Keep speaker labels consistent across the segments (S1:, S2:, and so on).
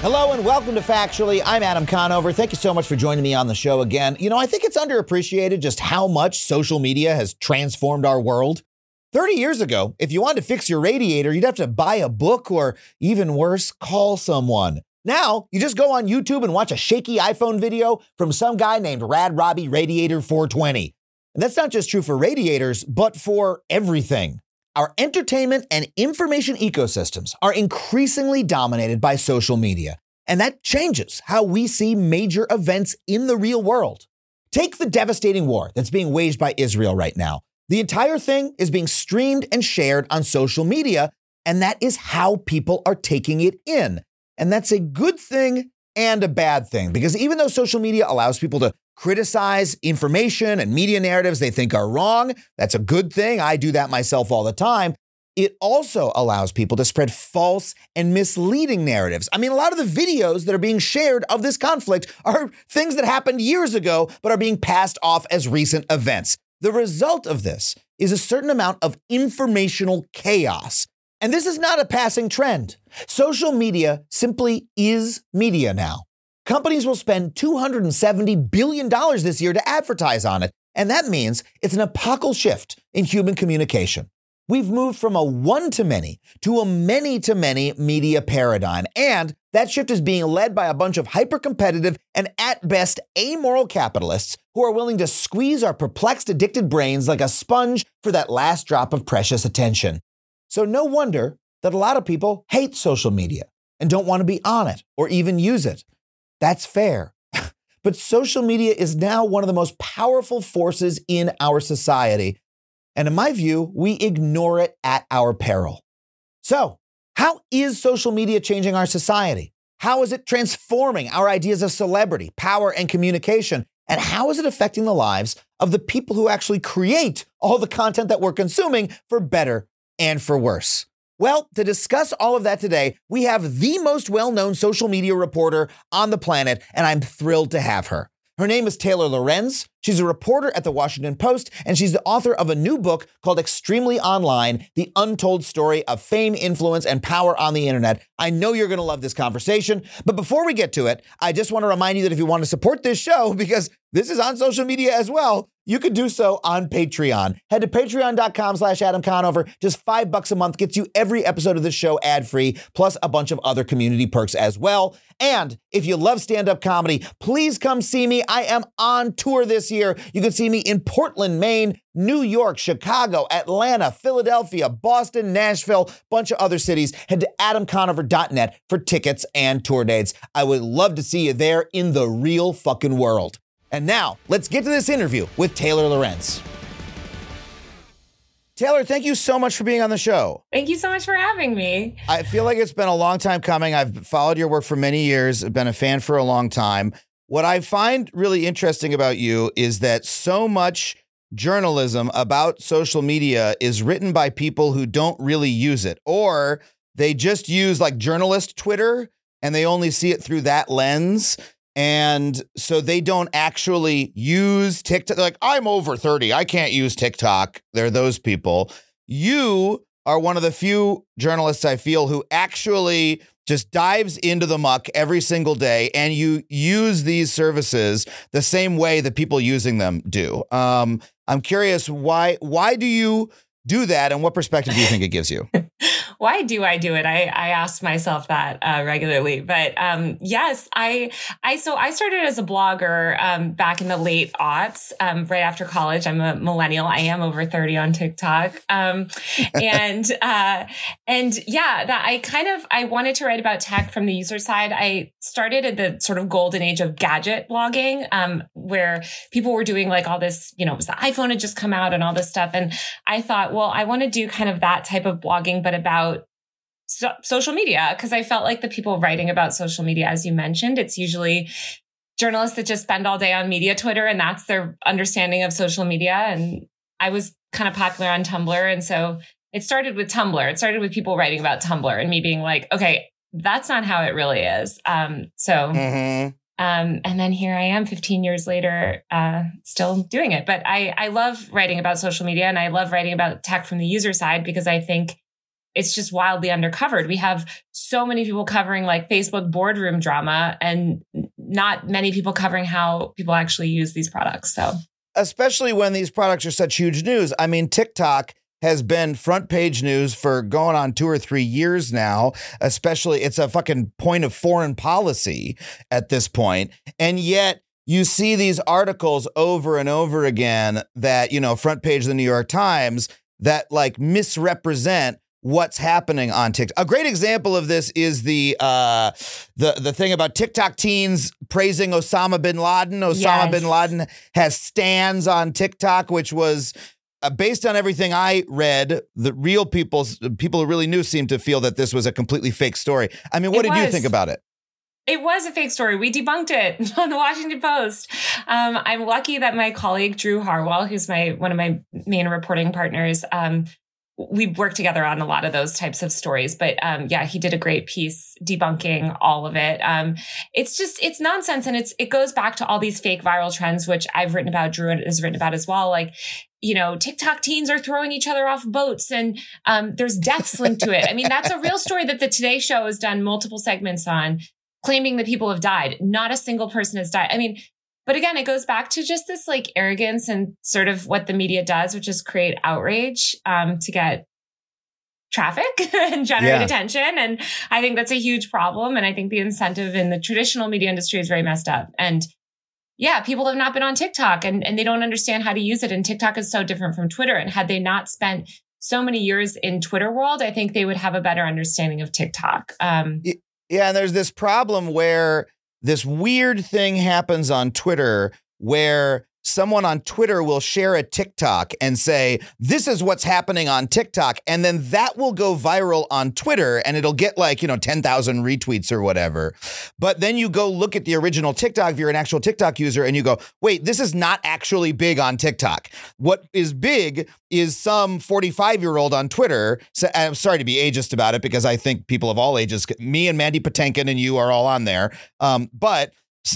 S1: Hello and welcome to Factually. I'm Adam Conover. Thank you so much for joining me on the show again. You know, I think it's underappreciated just how much social media has transformed our world. 30 years ago, if you wanted to fix your radiator, you'd have to buy a book or even worse, call someone. Now, you just go on YouTube and watch a shaky iPhone video from some guy named Rad Robbie Radiator 420. And that's not just true for radiators, but for everything. Our entertainment and information ecosystems are increasingly dominated by social media, and that changes how we see major events in the real world. Take the devastating war that's being waged by Israel right now. The entire thing is being streamed and shared on social media, and that is how people are taking it in. And that's a good thing and a bad thing because even though social media allows people to criticize information and media narratives they think are wrong, that's a good thing. I do that myself all the time. It also allows people to spread false and misleading narratives. I mean, a lot of the videos that are being shared of this conflict are things that happened years ago, but are being passed off as recent events. The result of this is a certain amount of informational chaos. And this is not a passing trend. Social media simply is media now. Companies will spend $270 billion this year to advertise on it. And that means it's an epochal shift in human communication. We've moved from a one to many to a many to many media paradigm. And that shift is being led by a bunch of hyper competitive and at best amoral capitalists who are willing to squeeze our perplexed, addicted brains like a sponge for that last drop of precious attention. So, no wonder that a lot of people hate social media and don't want to be on it or even use it. That's fair. but social media is now one of the most powerful forces in our society. And in my view, we ignore it at our peril. So, how is social media changing our society? How is it transforming our ideas of celebrity, power, and communication? And how is it affecting the lives of the people who actually create all the content that we're consuming for better and for worse? Well, to discuss all of that today, we have the most well known social media reporter on the planet, and I'm thrilled to have her. Her name is Taylor Lorenz. She's a reporter at the Washington Post, and she's the author of a new book called Extremely Online The Untold Story of Fame, Influence, and Power on the Internet. I know you're going to love this conversation. But before we get to it, I just want to remind you that if you want to support this show, because this is on social media as well, you could do so on Patreon. Head to patreon.com slash Adam Conover. Just five bucks a month gets you every episode of this show ad free, plus a bunch of other community perks as well. And if you love stand up comedy, please come see me. I am on tour this year. You can see me in Portland, Maine, New York, Chicago, Atlanta, Philadelphia, Boston, Nashville, bunch of other cities. Head to adamconover.net for tickets and tour dates. I would love to see you there in the real fucking world. And now, let's get to this interview with Taylor Lorenz. Taylor, thank you so much for being on the show.
S2: Thank you so much for having me.
S1: I feel like it's been a long time coming. I've followed your work for many years, I've been a fan for a long time. What I find really interesting about you is that so much journalism about social media is written by people who don't really use it, or they just use like journalist Twitter and they only see it through that lens. And so they don't actually use TikTok. They're like, I'm over 30. I can't use TikTok. They're those people. You are one of the few journalists I feel who actually just dives into the muck every single day and you use these services the same way that people using them do. Um, I'm curious why why do you do that and what perspective do you think it gives you?
S3: why do I do it? I, I ask myself that uh, regularly. But um, yes, I I so I started as a blogger um, back in the late aughts, um, right after college. I'm a millennial. I am over 30 on TikTok. Um, and uh, and yeah, that I kind of I wanted to write about tech from the user side. I started at the sort of golden age of gadget blogging, um, where people were doing like all this, you know, it was the iPhone had just come out and all this stuff. And I thought, well, I want to do kind of that type of blogging, but about so- social media, because I felt like the people writing about social media, as you mentioned, it's usually journalists that just spend all day on media Twitter and that's their understanding of social media. And I was kind of popular on Tumblr. And so it started with Tumblr. It started with people writing about Tumblr and me being like, okay, that's not how it really is. Um, so,
S1: Mhm.
S3: um, and then here I am 15 years later, uh, still doing it. But I, I love writing about social media and I love writing about tech from the user side because I think it's just wildly undercovered. We have so many people covering like Facebook boardroom drama and not many people covering how people actually use these products. So,
S1: especially when these products are such huge news. I mean, TikTok has been front page news for going on two or three years now, especially it's a fucking point of foreign policy at this point. And yet you see these articles over and over again that, you know, front page of the New York Times that like misrepresent what's happening on TikTok. A great example of this is the uh the the thing about TikTok teens praising Osama bin Laden. Osama
S3: Yes.
S1: bin Laden has stands on TikTok, which was uh, based on everything I read. The real people, people who really knew, seemed to feel that this was a completely fake story. I mean, what
S3: It
S1: did you think about it?
S3: It was a fake story. We debunked it on the Washington Post. Um, I'm lucky that my colleague Drew Harwell, who's my one of my main reporting partners, um, we worked together on a lot of those types of stories. But um, yeah, he did a great piece debunking all of it. Um, it's just it's nonsense, and it's it goes back to all these fake viral trends, which I've written about. Drew has written about as well, like. You know, TikTok teens are throwing each other off boats and um, there's deaths linked to it. I mean, that's a real story that the Today Show has done multiple segments on claiming that people have died. Not a single person has died. I mean, but again, it goes back to just this like arrogance and sort of what the media does, which is create outrage um, to get traffic and generate
S1: Yeah.
S3: attention. And I think that's a huge problem. And I think the incentive in the traditional media industry is very messed up. And yeah, people have not been on TikTok and, and they don't understand how to use it. And TikTok is so different from Twitter. And had they not spent so many years in Twitter world, I think they would have a better understanding of TikTok. Um,
S1: Yeah, and there's this problem where this weird thing happens on Twitter where someone on Twitter will share a TikTok and say, This is what's happening on TikTok. And then that will go viral on Twitter and it'll get like, you know, 10,000 retweets or whatever. But then you go look at the original TikTok if you're an actual TikTok user and you go, Wait, this is not actually big on TikTok. What is big is some 45 year old on Twitter. So I'm sorry to be ageist about it because I think people of all ages, me and Mandy Patinkin and you are all on there. Um, but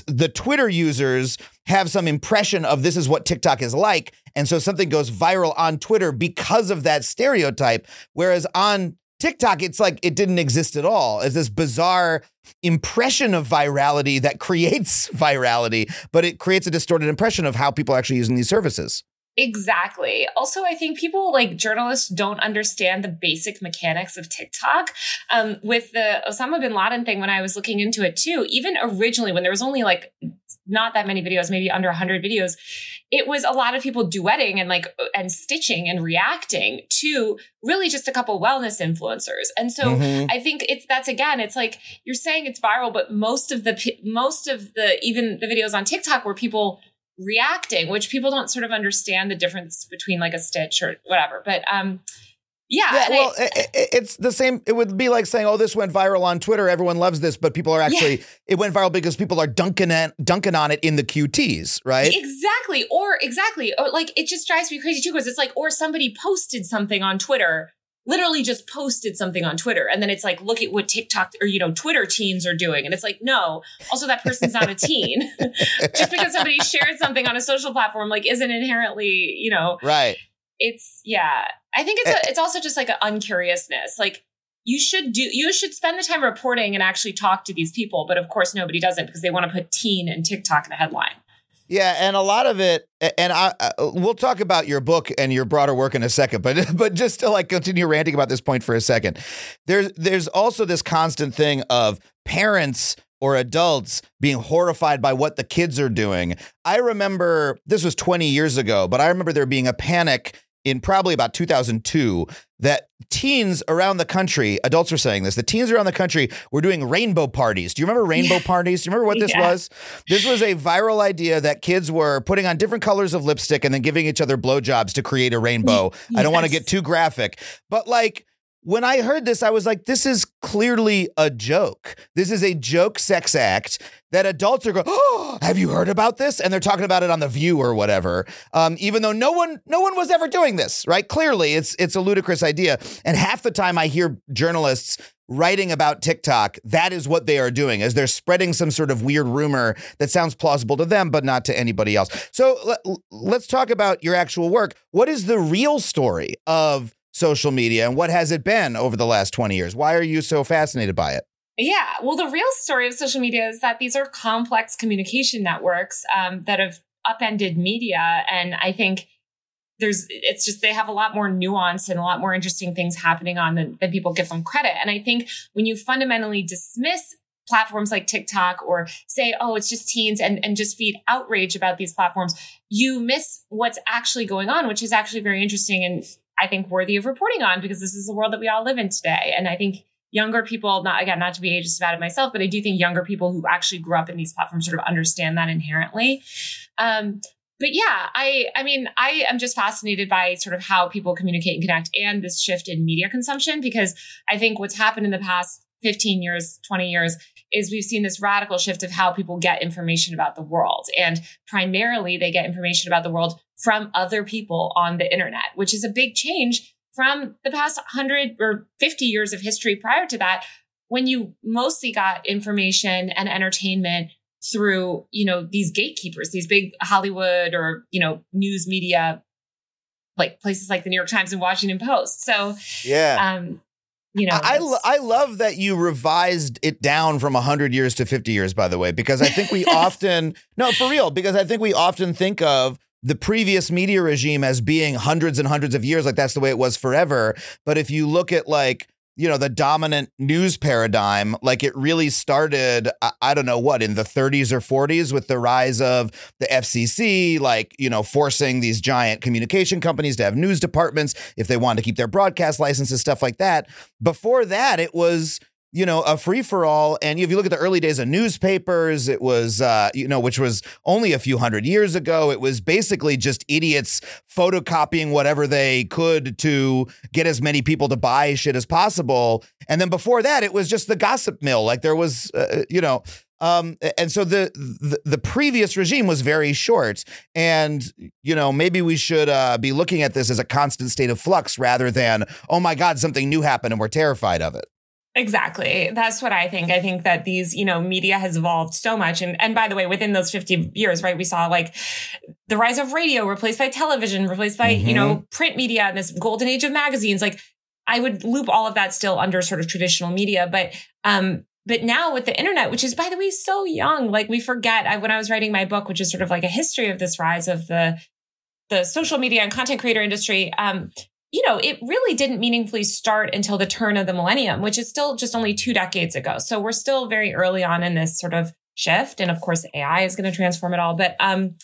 S1: the Twitter users have some impression of this is what TikTok is like. And so something goes viral on Twitter because of that stereotype. Whereas on TikTok, it's like it didn't exist at all. It's this bizarre impression of virality that creates virality, but it creates a distorted impression of how people are actually using these services.
S3: Exactly. Also, I think people like journalists don't understand the basic mechanics of TikTok. Um, with the Osama bin Laden thing, when I was looking into it too, even originally when there was only like not that many videos, maybe under 100 videos, it was a lot of people duetting and like and stitching and reacting to really just a couple wellness influencers. And so
S1: Mhm.
S3: I think it's that's again, it's like you're saying it's viral, but most of the most of the even the videos on TikTok were people reacting, which people don't sort of understand the difference between like a stitch or whatever. But um, yeah,
S1: Yeah,
S3: I-
S1: well, i i it's the same. It would be like saying, "Oh, this went viral on Twitter. Everyone loves this," but people are actually it went viral because people are dunking it, dunking on it in the QTs, right?
S3: Exactly. Or exactly. Or like it just drives me crazy too because it's like, or somebody posted something on Twitter, literally just posted something on Twitter. And then it's like, look at what TikTok or, you know, Twitter teens are doing. And it's like, no, also that person's not a teen. just because somebody shared something on a social platform, like isn't inherently, you know,
S1: Right.
S3: it's yeah. I think it's a, it's also just like an uncuriousness. Like you should do you should spend the time reporting and actually talk to these people, but of course nobody does it because they want to put teen and TikTok in the headline.
S1: Yeah, and a lot of it, and I, we'll talk about your book and your broader work in a second, but but just to like continue ranting about this point for a second, there's there's also this constant thing of parents or adults being horrified by what the kids are doing. I remember this was 20 years ago, but I remember there being a panic in probably about 2002 that teens around the country, adults were saying this, the teens around the country were doing rainbow parties. Do you remember rainbow yeah. parties? Do you remember what this yeah. was? This was a viral idea that kids were putting on different colors of lipstick and then giving each other blowjobs to create a rainbow. yes. I don't want to get too graphic, but like when I heard this, I was like, this is clearly a joke. This is a joke sex act that adults are going, oh, have you heard about this? And they're talking about it on The View or whatever. Um, even though no one, no one was ever doing this, right? Clearly, it's it's a ludicrous idea. And half the time I hear journalists writing about TikTok, that is what they are doing, as they're spreading some sort of weird rumor that sounds plausible to them, but not to anybody else. So let's talk about your actual work. What is the real story of social media and what has it been over the last 20 years? Why are you so fascinated by it?
S3: Yeah, well, the real story of social media is that these are complex communication networks um, that have upended media. And I think there's, it's just, they have a lot more nuance and a lot more interesting things happening on than, than people give them credit. And I think when you fundamentally dismiss platforms like TikTok or say, oh, it's just teens and, and just feed outrage about these platforms, you miss what's actually going on, which is actually very interesting and I think worthy of reporting on because this is the world that we all live in today. And I think younger people, not again, not to be ageist about it myself, but I do think younger people who actually grew up in these platforms sort of understand that inherently. Um, but yeah, I I mean, I am just fascinated by sort of how people communicate and connect and this shift in media consumption because I think what's happened in the past 15 years, 20 years is we've seen this radical shift of how people get information about the world. And primarily they get information about the world from other people on the internet, which is a big change from the past 100 or 50 years of history prior to that, when you mostly got information and entertainment through, you know, these gatekeepers, these big Hollywood or, you know, news media, like places like the New York Times and Washington Post. So,
S1: yeah.
S3: Um, you know,
S1: I, lo- I love that you revised it down from 100 years to 50 years, by the way, because I think we often, no, for real, because I think we often think of the previous media regime as being hundreds and hundreds of years, like that's the way it was forever. But if you look at like, you know, the dominant news paradigm, like it really started, I, I, don't know what, in the 30s or 40s with the rise of the FCC, like, you know, forcing these giant communication companies to have news departments if they wanted to keep their broadcast licenses, stuff like that. Before that, it was, you know, a free for all. And if you look at the early days of newspapers, it was, uh, you know, which was only a few hundred years ago. It was basically just idiots photocopying whatever they could to get as many people to buy shit as possible. And then before that, it was just the gossip mill. Like there was, uh, you know, um, and so the, the, the previous regime was very short, and you know maybe we should uh, be looking at this as a constant state of flux rather than oh my god something new happened and we're terrified of it.
S3: Exactly. That's what I think. I think that these, you know, media has evolved so much. And, and by the way, within those 50 years, right, we saw like the rise of radio replaced by television, replaced by, mm-hmm. you know, mm-hmm. print media and this golden age of magazines. Like I would loop all of that still under sort of traditional media. But, um, but now with the internet, which is by the way, so young, like we forget I, when I was writing my book, which is sort of like a history of this rise of the, the social media and content creator industry, um, you know, it really didn't meaningfully start until the turn of the millennium, which is still just only two decades ago. So we're still very early on in this sort of shift. And of course, AI is going to transform it all. But, um,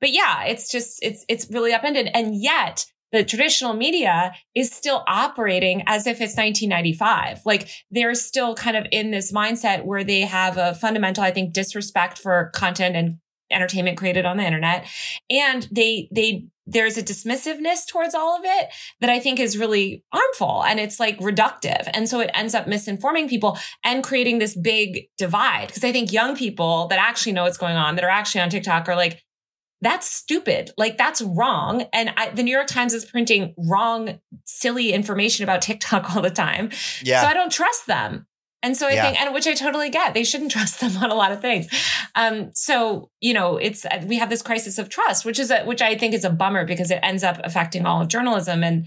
S3: but yeah, it's just, it's, it's really upended. And yet the traditional media is still operating as if it's 1995. Like they're still kind of in this mindset where they have a fundamental, I think, disrespect for content and entertainment created on the internet and they they there's a dismissiveness towards all of it that I think is really harmful and it's like reductive. And so it ends up misinforming people and creating this big divide. Cause I think young people that actually know what's going on, that are actually on TikTok are like, that's stupid. Like that's wrong. And I, the New York Times is printing wrong, silly information about TikTok all the time. Yeah. So I don't trust them. And so I yeah. think, and which I totally get, they shouldn't trust them on a lot of things. Um, so you know, it's uh, we have this crisis of trust, which is a, which I think is a bummer because it ends up affecting all of journalism. And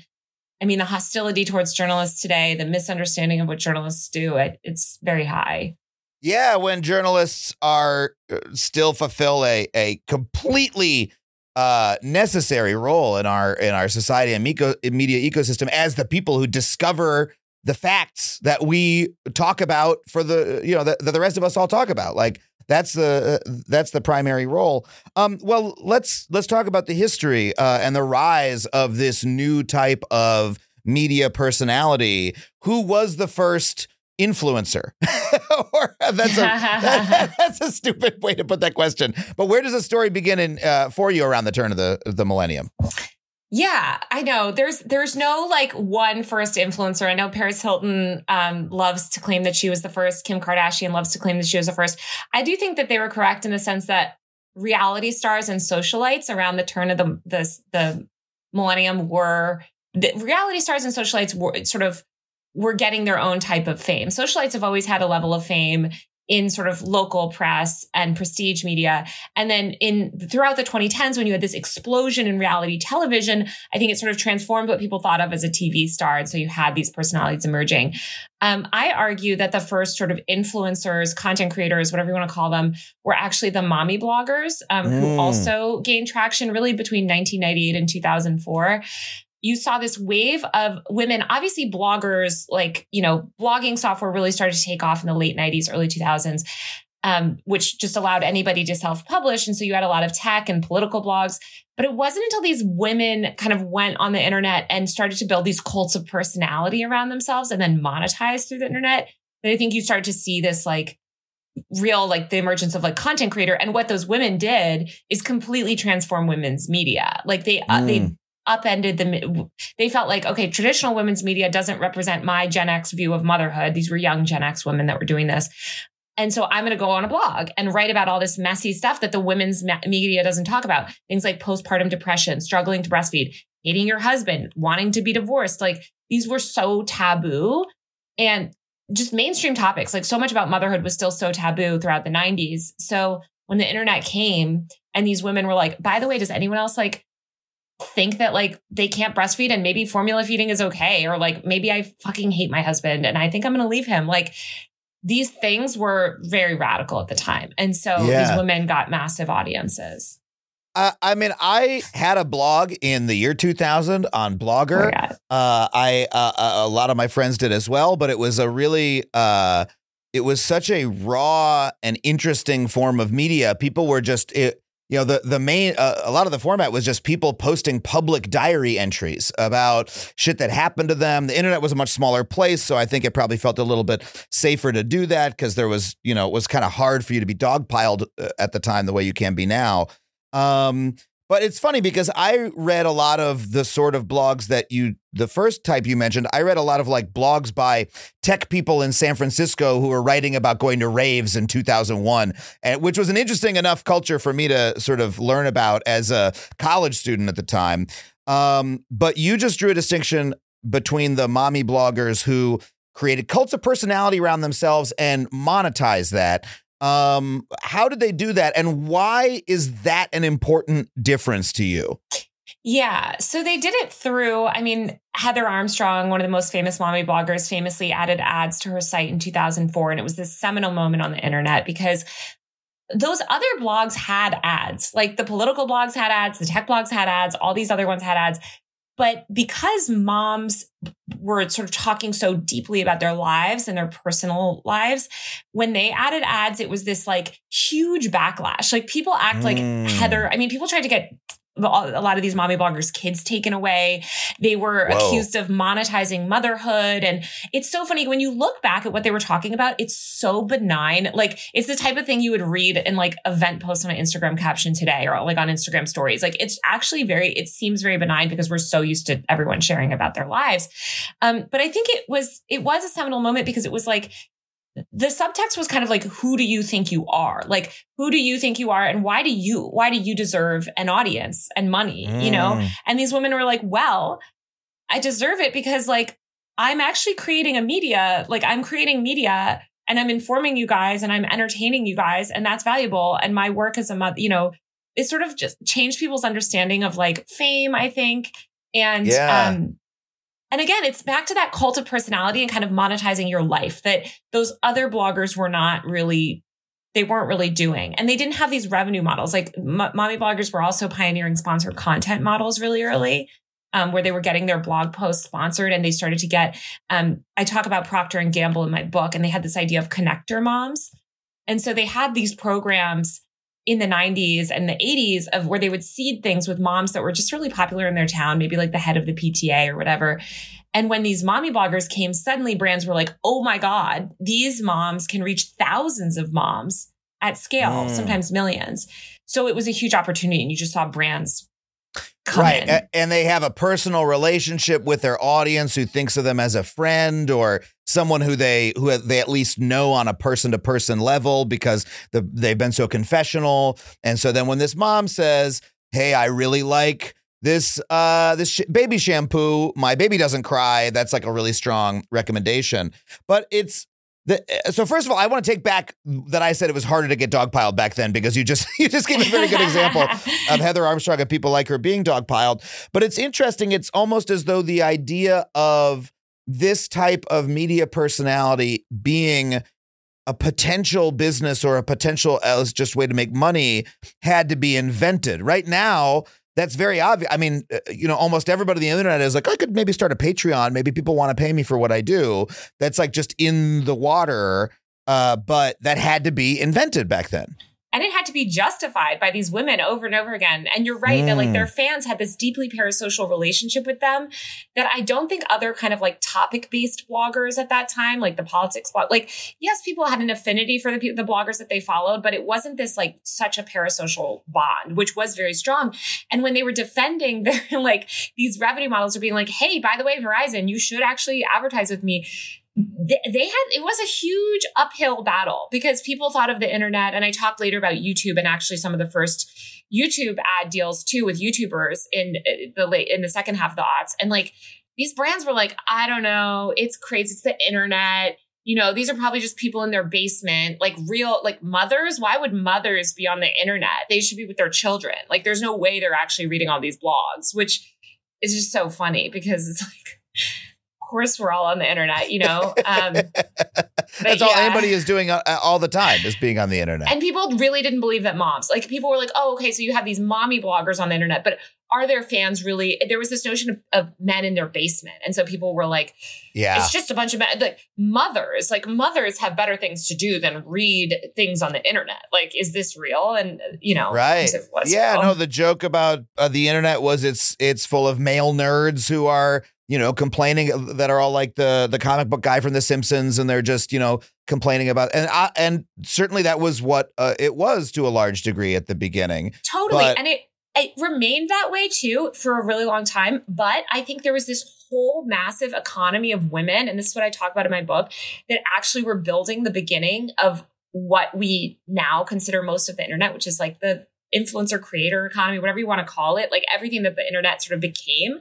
S3: I mean, the hostility towards journalists today, the misunderstanding of what journalists do, it, it's very high.
S1: Yeah, when journalists are uh, still fulfill a a completely uh, necessary role in our in our society and media ecosystem as the people who discover the facts that we talk about for the you know that, that the rest of us all talk about. Like that's the uh, that's the primary role. Um well let's let's talk about the history uh, and the rise of this new type of media personality. Who was the first influencer? Or that's a that- that's a stupid way to put that question. But where does the story begin in uh, for you around the turn of the the millennium
S3: Yeah, I know. There's there's no like one first influencer. I know Paris Hilton um, loves to claim that she was the first. Kim Kardashian loves to claim that she was the first. I do think that they were correct in the sense that reality stars and socialites around the turn of the the, the millennium were the reality stars and socialites were sort of were getting their own type of fame. Socialites have always had a level of fame in sort of local press and prestige media. And then in throughout the 2010s, when you had this explosion in reality television, I think it sort of transformed what people thought of as a TV star. And so you had these personalities emerging. Um, I argue that the first sort of influencers, content creators, whatever you want to call them, were actually the mommy bloggers um, who
S1: Mm.
S3: also gained traction really between 1998 and 2004 you saw this wave of women, obviously bloggers, like, you know, blogging software really started to take off in the late 90s, early 2000s, um, which just allowed anybody to self publish. And so you had a lot of tech and political blogs. But it wasn't until these women kind of went on the internet and started to build these cults of personality around themselves and then monetize through the internet that I think you start to see this like real like the emergence of like content creator and what those women did is completely transform women's media like they uh, they
S1: Mm.
S3: Upended the they felt like okay traditional women's media doesn't represent my gen x view of motherhood. These were young gen x women that were doing this. And so i'm going to go on a blog and write about all this messy stuff that the women's media doesn't talk about. Things like postpartum depression struggling to breastfeed hating your husband wanting to be divorced. Like these were so taboo. And just mainstream topics like so much about motherhood was still so taboo throughout the 90s so when the internet came and these women were like by the way does anyone else like think that like they can't breastfeed and maybe formula feeding is okay or like maybe I fucking hate my husband and I think I'm going to leave him like these things were very radical at the time and so
S1: Yeah.
S3: these women got massive audiences
S1: I, I mean, I had a blog in the year 2000 on Blogger.
S3: Yeah.
S1: Uh, I uh, a a lot of my friends did as well, but it was a really uh, it was such a raw and interesting form of media. People were just it, you know the the main uh, a lot of the format was just people posting public diary entries about shit that happened to them. The internet was a much smaller place, so I think it probably felt a little bit safer to do that because there was you know it was kind of hard for you to be dogpiled uh, at the time the way you can be now. Um, but it's funny because I read a lot of the sort of blogs that you, the first type you mentioned, I read a lot of like blogs by tech people in San Francisco who were writing about going to raves in 2001, and which was an interesting enough culture for me to sort of learn about as a college student at the time. Um, but you just drew a distinction between the mommy bloggers who created cults of personality around themselves and monetize that. Um, how did they do that, and why is that an important difference to you?
S3: Yeah. So they did it through, I mean, Heather Armstrong, one of the most famous mommy bloggers, famously added ads to her site in 2004. And it was this seminal moment on the internet because those other blogs had ads. Like the political blogs had ads, the tech blogs had ads, all these other ones had ads. But because moms were sort of talking so deeply about their lives and their personal lives, when they added ads, it was this like huge backlash. Like people act like
S1: Mm.
S3: Heather. I mean, people tried to get a lot of these mommy bloggers' kids taken away. They were
S1: Whoa.
S3: accused of monetizing motherhood. And it's so funny when you look back at what they were talking about, it's so benign. Like it's the type of thing you would read in like event posts on an Instagram caption today or like on Instagram stories. Like it's actually very, it seems very benign because we're so used to everyone sharing about their lives. Um, but I think it was, it was a seminal moment because it was like, the subtext was kind of like who do you think you are like who do you think you are and why do you why do you deserve an audience and money you know
S1: Mm.
S3: and these women were like well i deserve it because like i'm actually creating a media like i'm creating media and i'm informing you guys and i'm entertaining you guys and that's valuable and my work as a mother you know it sort of just changed people's understanding of like fame i think and
S1: Yeah.
S3: um And again, it's back to that cult of personality and kind of monetizing your life that those other bloggers were not really they weren't really doing. And they didn't have these revenue models. Like m- mommy bloggers were also pioneering sponsored content models really early. Um, where they were getting their blog posts sponsored and they started to get um, i talk about procter and gamble in my book and they had this idea of connector moms and so they had these programs in the 90s and the 80s of where they would seed things with moms that were just really popular in their town maybe like the head of the pta or whatever and when these mommy bloggers came, suddenly brands were like, oh my God, these moms can reach thousands of moms at scale,
S1: Mm.
S3: sometimes millions. So it was a huge opportunity. And you just saw brands
S1: right
S3: in.
S1: And they have a personal relationship with their audience who thinks of them as a friend or someone who they who they at least know on a person to person level because the, they've been so confessional. And so then when this mom says hey i really like this uh this sh- baby shampoo. My baby doesn't cry. That's like a really strong recommendation. But it's the, uh, so first of all, I want to take back that I said it was harder to get dogpiled back then because you just you just gave a very good example of Heather Armstrong and people like her being dogpiled. But it's interesting. It's almost as though the idea of this type of media personality being a potential business or a potential as just way to make money had to be invented. Right now, that's very obvious. I mean, uh, you know, almost everybody on the internet is like, I could maybe start a Patreon. Maybe people want to pay me for what I do. That's like just in the water. Uh, but that had to be invented back then.
S3: And it had to be justified by these women over and over again. And you're right that like
S1: Mm.
S3: their fans had this deeply parasocial relationship with them that I don't think other kind of like topic based bloggers at that time, like the politics blog, like yes, people had an affinity for the the bloggers that they followed, but it wasn't this like such a parasocial bond, which was very strong. And when they were defending their like these revenue models are being like, hey, by the way, Verizon, you should actually advertise with me they, had it was a huge uphill battle because people thought of the internet and i talked later about youtube and actually some of the first youtube ad deals too with youtubers in uh, the late in the second half of the odds and like these brands were like i don't know. It's crazy. It's the internet. You know these are probably just people in their basement. Like real like mothers why would mothers be on the internet? They should be with their children. Like there's no way they're actually reading all these blogs which is just so funny because it's like course we're all on the internet you know um
S1: That's all
S3: yeah.
S1: anybody is doing uh, all the time is being on the internet.
S3: and people really didn't believe that moms like people were like oh okay so you have these mommy bloggers on the internet but are their fans really there was this notion of, of men in their basement and so people were like
S1: yeah.
S3: it's just a bunch of men like mothers like mothers have better things to do than read things on the internet like is this real and you know
S1: Right.
S3: as if it was
S1: Yeah,
S3: real.
S1: no, the joke about uh, the internet was it's it's full of male nerds who are, you know, complaining uh, that are all like the the comic book guy from the Simpsons and they're just, you know, complaining about and I, and certainly that was what uh, it was to a large degree at the beginning.
S3: Totally.
S1: But-
S3: and it it remained that way too for a really long time. But I think there was this whole massive economy of women, and this is what I talk about in my book, that actually were building the beginning of what we now consider most of the internet, which is like the influencer creator economy, whatever you want to call it, like everything that the internet sort of became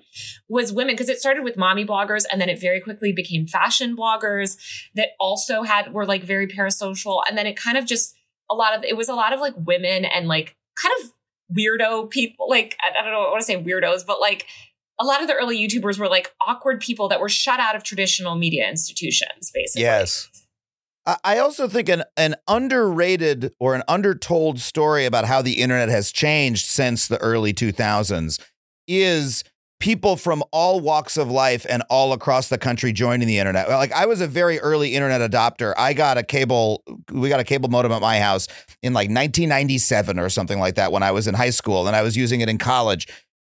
S3: was women because it started with mommy bloggers and then it very quickly became fashion bloggers that also had were like very parasocial and then it kind of just a lot of it was a lot of like women and like kind of weirdo people like I, don't know I want to say weirdos but like a lot of the early YouTubers were like awkward people that were shut out of traditional media institutions basically.
S1: Yes. I- I also think an an underrated or an undertold story about how the internet has changed since the early 2000s is people from all walks of life and all across the country joining the internet. Like I was a very early internet adopter. I got a cable we got a cable modem at my house in like 1997 or something like that when I was in high school and I was using it in college.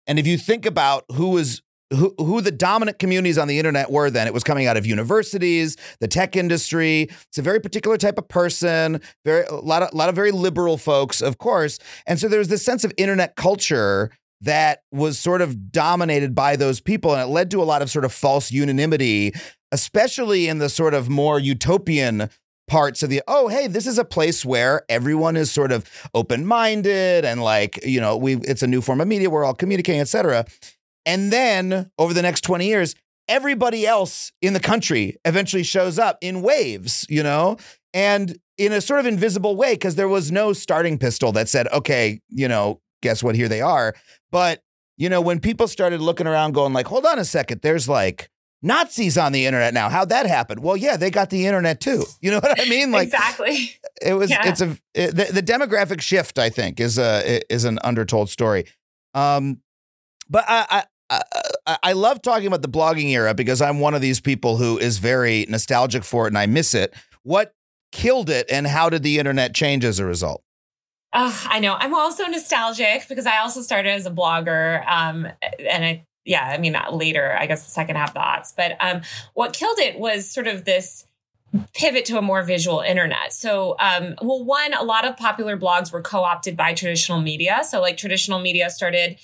S1: And if you think about who was who, who the dominant communities on the internet were then. It was coming out of universities, the tech industry. It's a very particular type of person, very a lot of a lot of very liberal folks, of course. And so there's this sense of internet culture that was sort of dominated by those people, and it led to a lot of sort of false unanimity, especially in the sort of more utopian parts of the oh hey this is a place where everyone is sort of open-minded and like you know we it's a new form of media we're all communicating etc and then over the next 20 years, everybody else in the country eventually shows up in waves, you know, and in a sort of invisible way, because there was no starting pistol that said, okay, you know, guess what? Here they are. But, you know, when people started looking around going like, hold on a second, there's like Nazis on the internet now. How'd that happen? Well, yeah, they got the internet too. You know what I mean? Like
S3: exactly.
S1: it was.
S3: Yeah.
S1: It's a it, the, the demographic shift. I think is a is an undertold story. Um, but I. I I, I love talking about the blogging era because I'm one of these people who is very nostalgic for it and I miss it. What killed it and how did the internet change as a result?
S3: I know. I'm also nostalgic because I also started as a blogger. Um, and I, yeah, I mean, later, I guess the second half of the. But um, what killed it was sort of this pivot to a more visual internet. So, um, well, one, a lot of popular blogs were co opted by traditional media. So, like, traditional media started.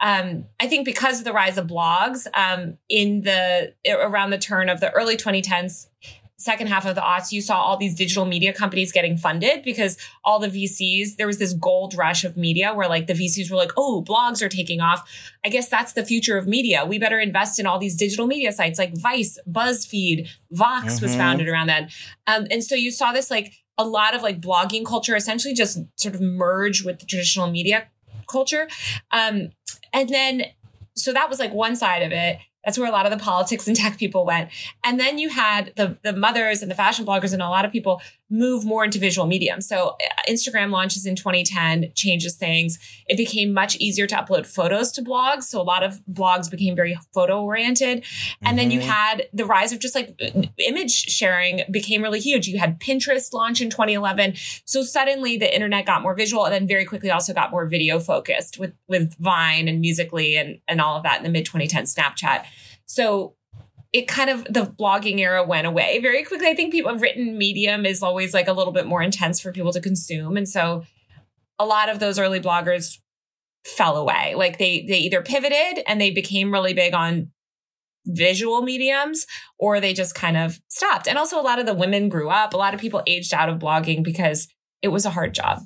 S3: Um, I think because of the rise of blogs um, in the around the turn of the early 2010s, second half of the aughts, you saw all these digital media companies getting funded because all the VCs, there was this gold rush of media where like the VCs were like, oh, blogs are taking off. I guess that's the future of media. We better invest in all these digital media sites like Vice, BuzzFeed, Vox was
S1: Mhm.
S3: founded around then. Um, and so you saw this like a lot of like blogging culture essentially just sort of merge with the traditional media culture. Um, and then, so that was like one side of it. That's where a lot of the politics and tech people went. And then you had the the mothers and the fashion bloggers and a lot of people move more into visual mediums. So uh, Instagram launches in 2010, changes things. It became much easier to upload photos to blogs. So a lot of blogs became very photo oriented. And then you
S1: Mhm.
S3: had the rise of just like image sharing became really huge. You had Pinterest launch in 2011. So suddenly the internet got more visual and then very quickly also got more video focused with with Vine and Musical.ly and and all of that in the mid 2010s Snapchat. So it kind of the blogging era went away very quickly. I think people written medium is always like a little bit more intense for people to consume. And so a lot of those early bloggers fell away. Like they they either pivoted and they became really big on visual mediums or they just kind of stopped. And also a lot of the women grew up. A lot of people aged out of blogging because it was a hard job.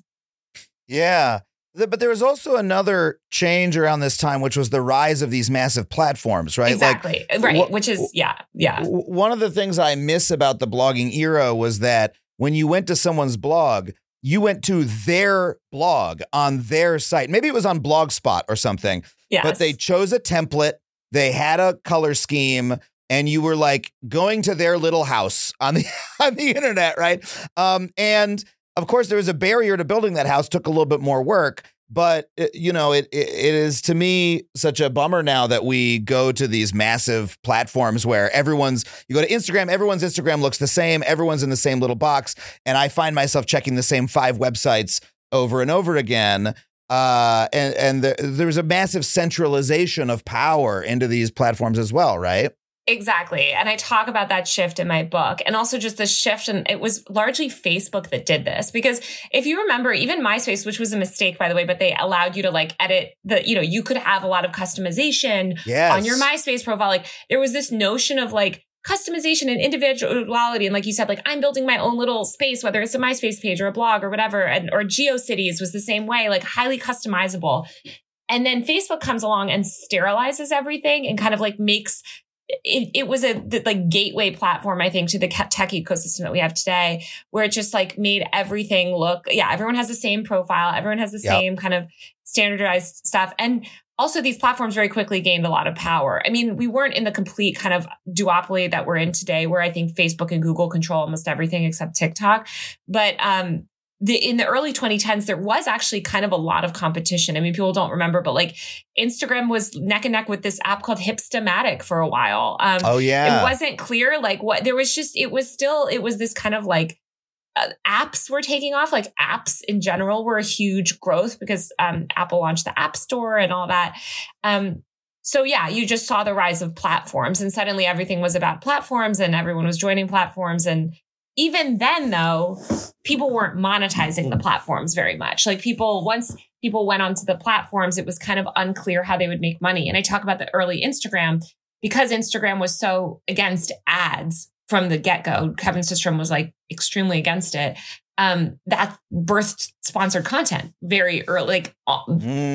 S1: Yeah. But there was also another change around this time, which was the rise of these massive platforms, right?
S3: exactly. right.
S1: wh-
S3: Which is yeah, yeah.
S1: One of the things I miss about the blogging era was that when you went to someone's blog, you went to their blog on their site. Maybe it was on Blogspot or something,
S3: Yes.
S1: but they chose a template, they had a color scheme, and you were like going to their little house on the on the internet, right? Um, and of course, there was a barrier to building that house, took a little bit more work. But uh, you know, it, it it is to me such a bummer now that we go to these massive platforms where everyone's you go to Instagram, everyone's Instagram looks the same, everyone's in the same little box, and I find myself checking the same five websites over and over again. Uh, and and the, there's a massive centralization of power into these platforms as well, right?
S3: Exactly. And I talk about that shift in my book and also just the shift. And it was largely Facebook that did this because if you remember, even MySpace, which was a mistake, by the way, but they allowed you to like edit the, you know, you could have a lot of customization
S1: Yes.
S3: on your MySpace profile. Like there was this notion of like, customization and individuality and like you said like i'm building my own little space whether it's a myspace page or a blog or whatever and or geocities was the same way like highly customizable and then facebook comes along and sterilizes everything and kind of like makes it, it was a the, like gateway platform i think to the tech ecosystem that we have today where it just like made everything look yeah everyone has the same profile everyone has the
S1: Yep.
S3: same kind of standardized stuff and also these platforms very quickly gained a lot of power i mean we weren't in the complete kind of duopoly that we're in today where i think facebook and google control almost everything except tiktok but um the, in the early 2010s, there was actually kind of a lot of competition. I mean, people don't remember, but like Instagram was neck and neck with this app called Hipstamatic for a while. Um,
S1: Oh yeah.
S3: it wasn't clear like what there was just it was still it was this kind of like uh, apps were taking off like apps in general were a huge growth because um, apple launched the app store and all that um, so yeah you just saw the rise of platforms and suddenly everything was about platforms and everyone was joining platforms and even then though people weren't monetizing the platforms very much. Like people once people went onto the platforms it was kind of unclear how they would make money. And i talk about the early instagram because Instagram was so against ads from the get go, Kevin Systrom was like extremely against it. Um, that birthed sponsored content very early, like uh,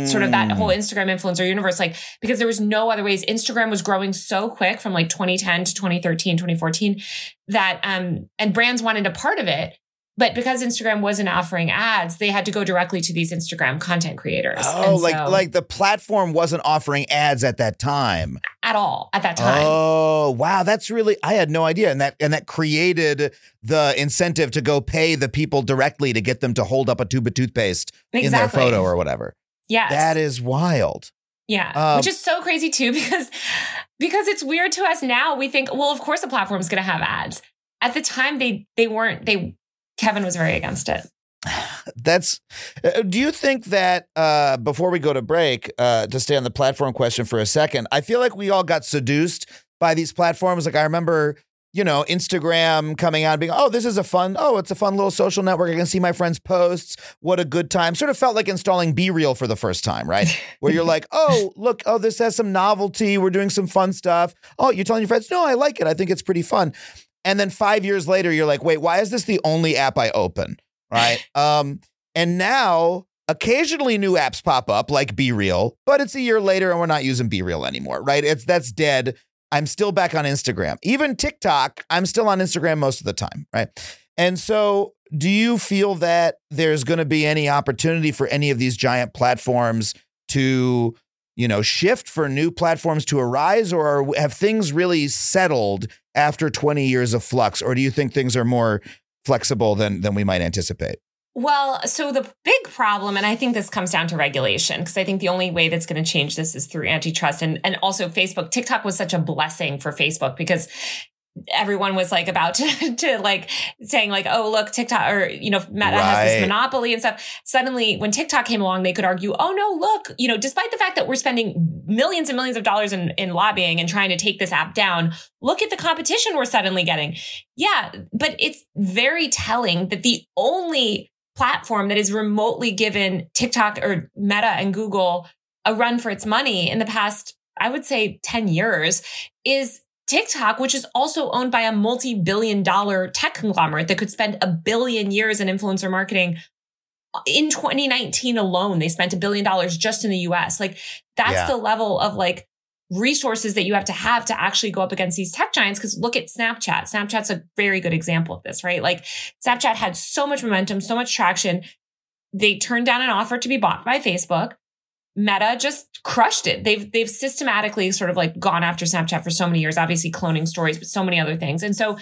S3: sort of that
S1: Mm.
S3: whole Instagram influencer universe, like because there was no other ways. Instagram was growing so quick from like 2010 to 2013, 2014 that, um, and brands wanted a part of it. But because Instagram wasn't offering ads, they had to go directly to these Instagram content creators.
S1: Oh,
S3: And
S1: like
S3: so-
S1: like the platform wasn't offering ads at that time.
S3: at all at that time.
S1: Oh, wow, that's really I had no idea and that and that created the incentive to go pay the people directly to get them to hold up a tube of toothpaste in their photo or whatever.
S3: yes.
S1: That is wild.
S3: Yeah,
S1: Um,
S3: which is so crazy too because because it's weird to us now. We think, well, of course the platform's going to have ads. At the time, they they weren't. They Kevin was very against it.
S1: That's. Uh, do you think that uh, before we go to break, uh, to stay on the platform question for a second, I feel like we all got seduced by these platforms. Like I remember, you know, Instagram coming out and being, oh, this is a fun, oh, it's a fun little social network. I can see my friends' posts. What a good time. Sort of felt like installing BeReal for the first time, right? Where you're like, oh, look, oh, this has some novelty. We're doing some fun stuff. Oh, you're telling your friends, no, I like it. I think it's pretty fun. And then five years later, you're like, wait, why is this the only app I open? Right. Um, and now occasionally new apps pop up like BeReal, but it's a year later and we're not using BeReal anymore, right? It's that's dead. I'm still back on Instagram. Even TikTok, I'm still on Instagram most of the time, right? And so, do you feel that there's going to be any opportunity for any of these giant platforms to, you know, shift for new platforms to arise, or have things really settled after 20 years of flux, or do you think things are more flexible than than we might anticipate?
S3: Well, so the big problem, and I think this comes down to regulation, because I think the only way that's going to change this is through antitrust and and also Facebook. TikTok was such a blessing for Facebook because everyone was like about to, to like saying like oh look tiktok or you know meta has this monopoly and stuff. Suddenly when tiktok came along they could argue oh no look you know despite the fact that we're spending millions and millions of dollars in, in lobbying and trying to take this app down look at the competition we're suddenly getting. Yeah but it's very telling that the only platform that is remotely given tiktok or meta and google a run for its money in the past i would say 10 years is TikTok, which is also owned by a multi billion dollar tech conglomerate that could spend a billion years in influencer marketing. In 2019 alone, they spent a billion dollars just in the US. Like, that's
S1: Yeah.
S3: the level of like resources that you have to have to actually go up against these tech giants. Cause look at Snapchat. Snapchat's a very good example of this, right? Like, Snapchat had so much momentum, so much traction. They turned down an offer to be bought by Facebook. Meta just crushed it. They've they've systematically sort of like gone after Snapchat for so many years, obviously cloning stories, but so many other things. And so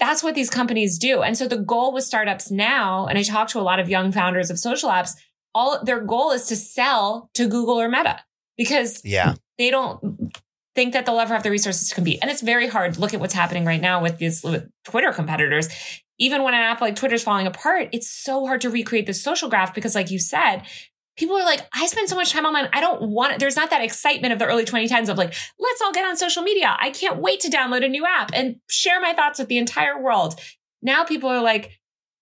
S3: that's what these companies do. And so the goal with startups now, and I talk to a lot of young founders of social apps, all their goal is to sell to Google or Meta because
S1: Yeah.
S3: they don't think that they'll ever have the resources to compete. And it's very hard. Look at what's happening right now with these with Twitter competitors. Even when an app like Twitter's falling apart, it's so hard to recreate the social graph because, like you said, people are like, I spend so much time online. I don't want it. There's not that excitement of the early 2010s of like, let's all get on social media. I can't wait to download a new app and share my thoughts with the entire world. Now people are like,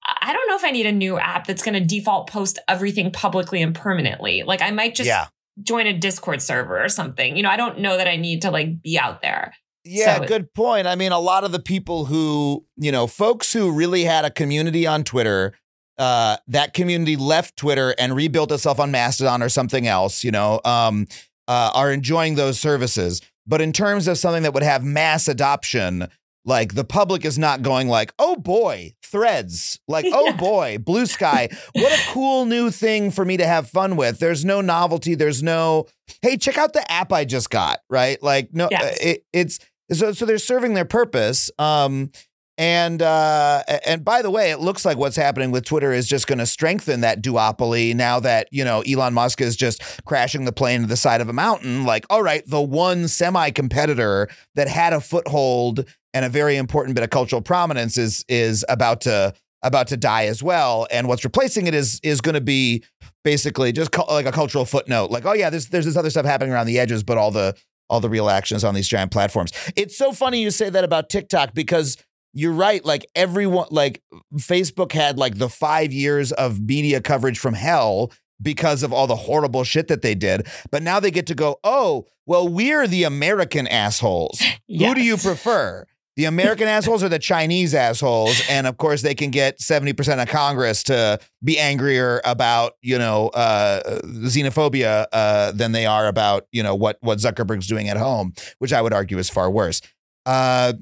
S3: I don't know if I need a new app that's going to default post everything publicly and permanently. Like I might just
S1: yeah.
S3: join a Discord server or something. You know, I don't know that I need to like be out there.
S1: Yeah,
S3: So-
S1: good point. I mean, a lot of the people who, you know, folks who really had a community on Twitter, uh, that community left Twitter and rebuilt itself on Mastodon or something else, you know, um, uh, are enjoying those services. But in terms of something that would have mass adoption, like the public is not going like, oh boy, threads, like, oh boy, Bluesky. What a cool new thing for me to have fun with. There's no novelty. There's no, hey, check out the app I just got, right? Like, no,
S3: Yes.
S1: it, it's, so so they're serving their purpose um and uh and by the way it looks like what's happening with twitter is just going to strengthen that duopoly now that you know elon musk is just crashing the plane to the side of a mountain. Like all right the one semi competitor that had a foothold and a very important bit of cultural prominence is is about to about to die as well. And what's replacing it is is going to be basically just cu- like a cultural footnote. Like oh yeah there's there's this other stuff happening around the edges but all the all the real actions on these giant platforms. It's so funny you say that about TikTok because you're right. Like everyone, like Facebook had like the five years of media coverage from hell because of all the horrible shit that they did. But now they get to go, oh, well, we're the American assholes. Who do you prefer? The American assholes or the Chinese assholes? And of course, they can get 70% of Congress to be angrier about, you know, uh, xenophobia uh, than they are about, you know, what, what Zuckerberg's doing at home, which I would argue is far worse. Uh,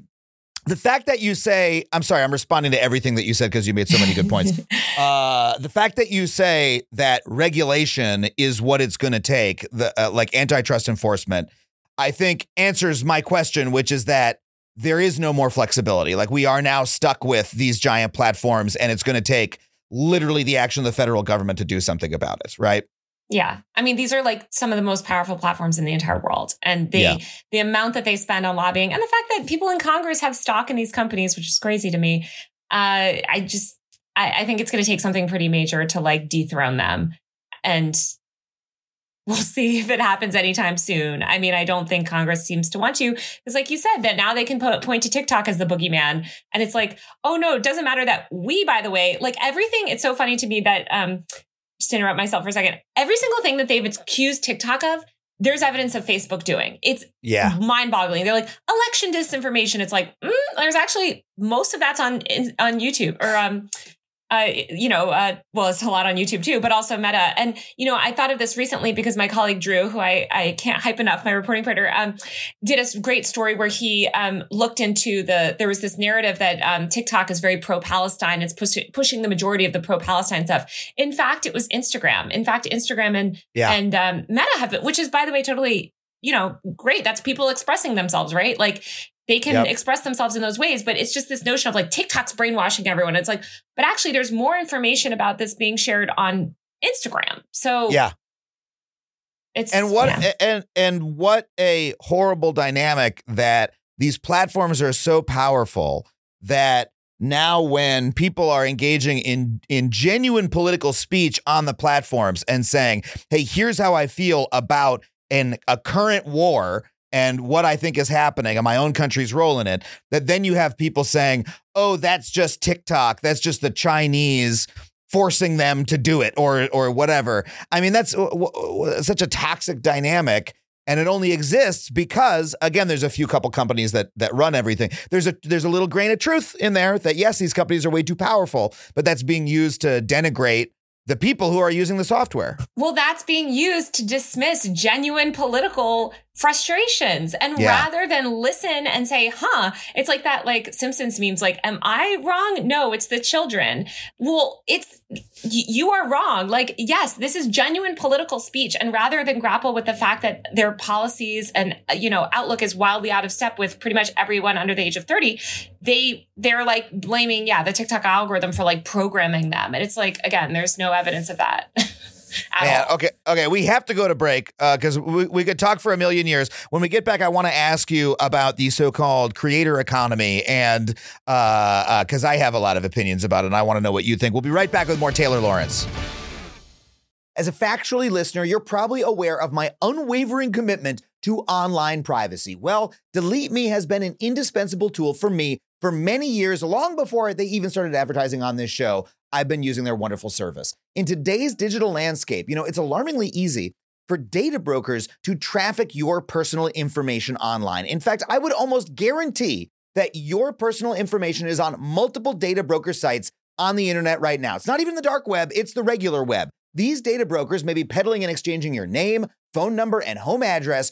S1: the fact that you say, I'm sorry, I'm responding to everything that you said because you made so many good points. uh, the fact that you say that regulation is what it's going to take, the uh, like antitrust enforcement, I think answers my question, which is that there is no more flexibility. Like we are now stuck with these giant platforms, and it's going to take literally the action of the federal government to do something about it, right?
S3: Yeah. I mean, these are like some of the most powerful platforms in the entire world. And they,
S1: Yeah.
S3: the amount that they spend on lobbying and the fact that people in Congress have stock in these companies, which is crazy to me. Uh, I just, I, I think it's going to take something pretty major to like dethrone them. And we'll see if it happens anytime soon. I mean, I don't think Congress seems to want to. Because, like you said, that now they can po- point to TikTok as the boogeyman. And it's like, oh no, it doesn't matter that we, by the way, like everything. It's so funny to me that, um, just interrupt myself for a second, every single thing that they've accused TikTok of, there's evidence of Facebook doing. It's
S1: Yeah.
S3: mind boggling. They're like election disinformation. It's like mm, there's actually most of that's on on YouTube or um uh you know uh well it's a lot on YouTube too, but also Meta. And you know I thought of this recently because my colleague Drew, who I I can't hype enough, my reporting partner, um did a great story where he um looked into the there was this narrative that um TikTok is very pro Palestine. It's push, pushing the majority of the pro Palestine stuff. In fact, it was Instagram. In fact, Instagram and
S1: Yeah.
S3: and um, Meta have it, which is by the way totally you know great. That's people expressing themselves, right? Like they can
S1: Yep.
S3: express themselves in those ways, but it's just this notion of like TikTok's brainwashing everyone. It's like, but actually, there's more information about this being shared on Instagram. So
S1: Yeah.
S3: it's
S1: and what
S3: yeah.
S1: and and what a horrible dynamic that these platforms are so powerful that now when people are engaging in in genuine political speech on the platforms and saying hey here's how i feel about an a current war and what I think is happening and my own country's role in it, that then you have people saying, oh, that's just TikTok. That's just the Chinese forcing them to do it or or whatever. I mean, that's w- w- such a toxic dynamic. And it only exists because, again, there's a few couple companies that that run everything. There's a there's a little grain of truth in there that yes, these companies are way too powerful, but that's being used to denigrate the people who are using the software.
S3: Well, that's being used to dismiss genuine political frustrations. And
S1: Yeah.
S3: rather than listen and say, huh, it's like that like Simpsons memes, like, am I wrong? No, it's the children. Well, it's, y- you are wrong. Like, yes, this is genuine political speech. And rather than grapple with the fact that their policies and, uh, you know, outlook is wildly out of step with pretty much everyone under the age of 30, they, they're like blaming, yeah, the TikTok algorithm for like programming them. And it's like, again, there's no evidence of that.
S1: Man,
S3: all.
S1: okay, okay, we have to go to break uh, because we, we could talk for a million years. When we get back, I want to ask you about the so-called creator economy, and uh, uh, because I have a lot of opinions about it, and I want to know what you think. We'll be right back with more Taylor Lorenz. As a factually listener, you're probably aware of my unwavering commitment to online privacy. Well, Delete Me has been an indispensable tool for me for many years, long before they even started advertising on this show. I've been using their wonderful service. In today's digital landscape, you know, it's alarmingly easy for data brokers to traffic your personal information online. In fact, I would almost guarantee that your personal information is on multiple data broker sites on the internet right now. It's not even the dark web, it's the regular web. These data brokers may be peddling and exchanging your name, phone number, and home address,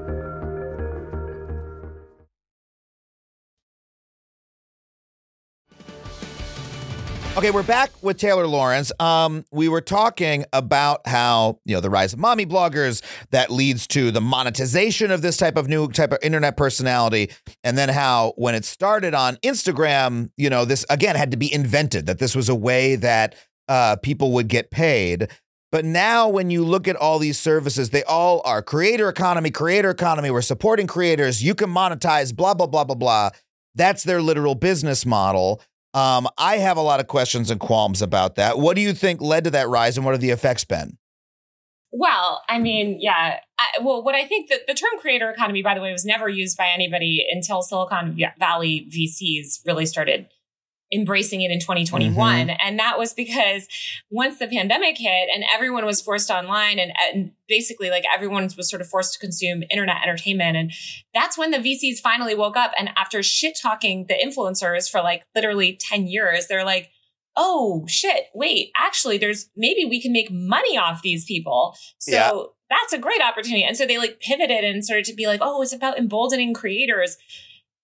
S1: Okay, we're back with Taylor Lorenz. Um, we were talking about how you know the rise of mommy bloggers that leads to the monetization of this type of new type of internet personality, and then how when it started on Instagram, you know, this again had to be invented that this was a way that uh, people would get paid. But now, when you look at all these services, they all are creator economy, creator economy. We're supporting creators. You can monetize, blah blah blah blah blah. That's their literal business model. Um, I have a lot of questions and qualms about that. What do you think led to that rise, and what have the effects been?
S3: Well, I mean, yeah. I, well, what I think that the term creator economy, by the way, was never used by anybody until Silicon Valley VCs really started embracing it in 2021.
S1: Mhm.
S3: And that was because once the pandemic hit and everyone was forced online and, and basically like everyone was sort of forced to consume internet entertainment. And that's when the VCs finally woke up. And after shit talking the influencers for like literally 10 years, they're like, oh shit, wait, actually, there's maybe we can make money off these people. So
S1: Yeah.
S3: that's a great opportunity. And so they like pivoted and started to be like, oh, it's about emboldening creators.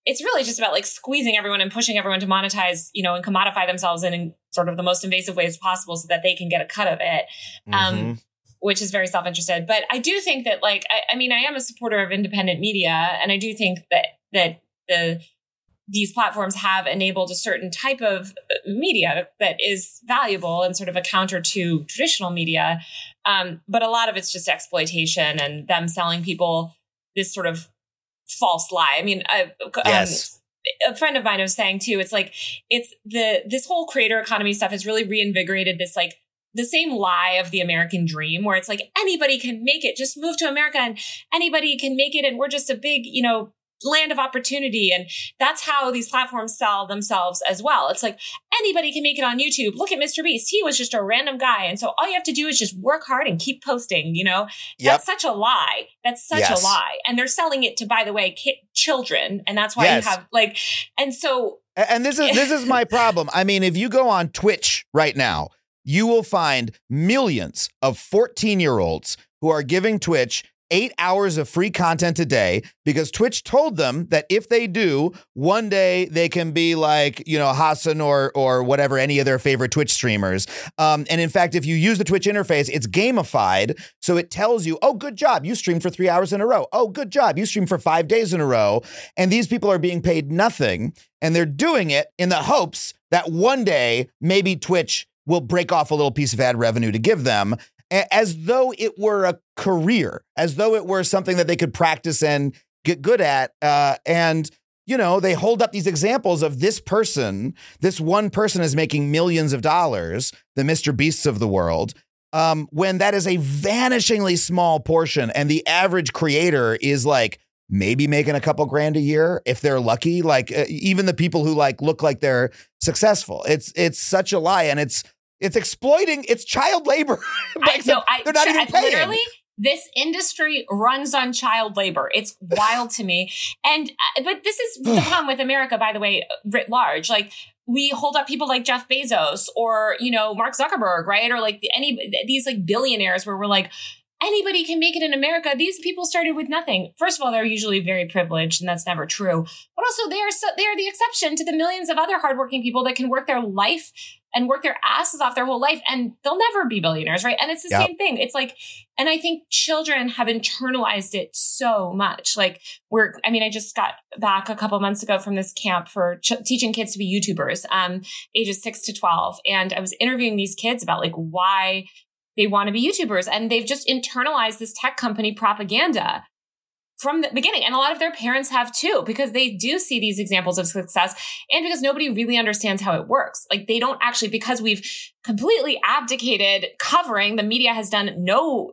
S3: It's really just about like squeezing everyone and pushing everyone to monetize, you know, and commodify themselves in, in sort of the most invasive ways possible so that they can get a cut of it. Um,
S1: Mhm.
S3: which is very self-interested. But I do think that, like, I, I mean, I am a supporter of independent media, and I do think that that the these platforms have enabled a certain type of uh, media that is valuable and sort of a counter to traditional media. Um, but a lot of it's just exploitation and them selling people this sort of false lie. I mean, I, um, a friend of mine was saying too. It's like it's the this whole creator economy stuff has really reinvigorated this like the same lie of the American dream, where it's like anybody can make it. Just move to America and anybody can make it, and we're just a big, you know, land of opportunity. And that's how these platforms sell themselves as well. It's like anybody can make it on YouTube. Look at Mr. Beast; he was just a random guy, and so all you have to do is just work hard and keep posting. You know,
S1: Yep.
S3: that's such a lie. That's such
S1: Yes.
S3: a lie, and they're selling it to, by the way, ki- children, and that's why
S1: Yes.
S3: you have like, and so
S1: And this is this is my problem. I mean, if you go on Twitch right now, you will find millions of 14-year-olds who are giving Twitch 8 hours of free content a day because Twitch told them that if they do, one day they can be like, you know, Hasan or or whatever any of their favorite Twitch streamers. Um, and in fact, if you use the Twitch interface, it's gamified, so it tells you, "Oh, good job, you streamed for 3 hours in a row. Oh, good job, you streamed for 5 days in a row." And these people are being paid nothing and they're doing it in the hopes that one day maybe Twitch will break off a little piece of ad revenue to give them as though it were a career, as though it were something that they could practice and get good at. Uh, and, you know, they hold up these examples of this person, this one person is making millions of dollars, the Mr. Beasts of the world. Um, when that is a vanishingly small portion, and the average creator is like maybe making a couple grand a year if they're lucky. Like uh, even the people who like look like they're successful, it's it's such a lie, and it's it's exploiting. It's child labor.
S3: I, no, I,
S1: they're not even
S3: I-
S1: paying.
S3: Literally, this industry runs on child labor. It's wild to me. And uh, but this is the problem with America, by the way, writ large. Like we hold up people like Jeff Bezos or you know Mark Zuckerberg, right? Or like any these like billionaires where we're like. Anybody can make it in America. These people started with nothing. First of all, they're usually very privileged, and that's never true. But also, they are so, they are the exception to the millions of other hardworking people that can work their life and work their asses off their whole life, and they'll never be billionaires, right? And it's the
S1: Yep.
S3: same thing. It's like, and I think children have internalized it so much. Like we're, I mean, I just got back a couple months ago from this camp for ch- teaching kids to be YouTubers, um, ages six to 12. And I was interviewing these kids about like why they want to be YouTubers. And they've just internalized this tech company propaganda from the beginning. And a lot of their parents have too, because they do see these examples of success and because nobody really understands how it works. Like they don't actually, because we've completely abdicated covering, the media has done no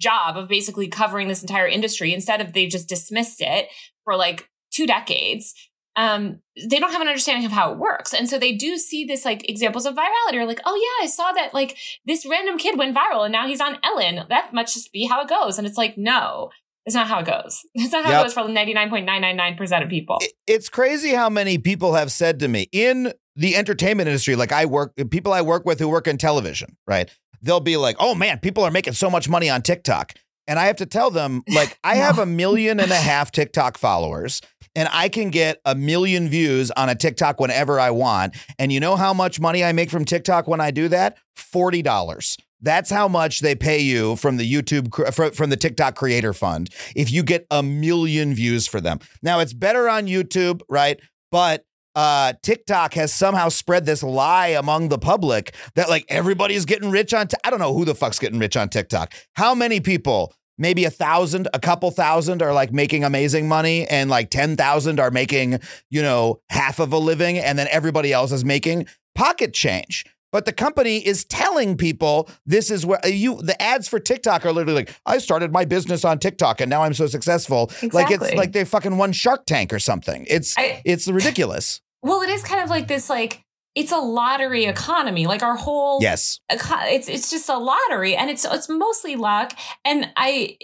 S3: job of basically covering this entire industry. Instead of they just dismissed it for like two decades um, they don't have an understanding of how it works. And so they do see this like examples of virality or like, oh yeah, I saw that like this random kid went viral and now he's on Ellen. That must just be how it goes. And it's like, no, it's not how it goes. It's not how
S1: Yep.
S3: it goes for 99.999% of people.
S1: It's crazy how many people have said to me in the entertainment industry, like I work, people I work with who work in television, right? They'll be like, oh man, people are making so much money on TikTok. And I have to tell them, like, I have a million and a half TikTok followers, and I can get a million views on a TikTok whenever I want. And you know how much money I make from TikTok when I do that? $40. That's how much they pay you from the YouTube from the TikTok Creator Fund if you get a million views for them. Now it's better on YouTube, right? But uh, TikTok has somehow spread this lie among the public that like everybody's getting rich on. Ti- I don't know who the fuck's getting rich on TikTok. How many people? Maybe a thousand, a couple thousand are like making amazing money, and like ten thousand are making you know half of a living, and then everybody else is making pocket change. But the company is telling people this is where you the ads for TikTok are literally like, I started my business on TikTok and now I'm so successful. Like it's like they fucking won Shark Tank or something. It's
S3: I-
S1: it's ridiculous.
S3: Well, it is kind of like this, like, it's a lottery economy. Like our whole
S1: Yes.
S3: it's it's just a lottery and it's it's mostly luck and i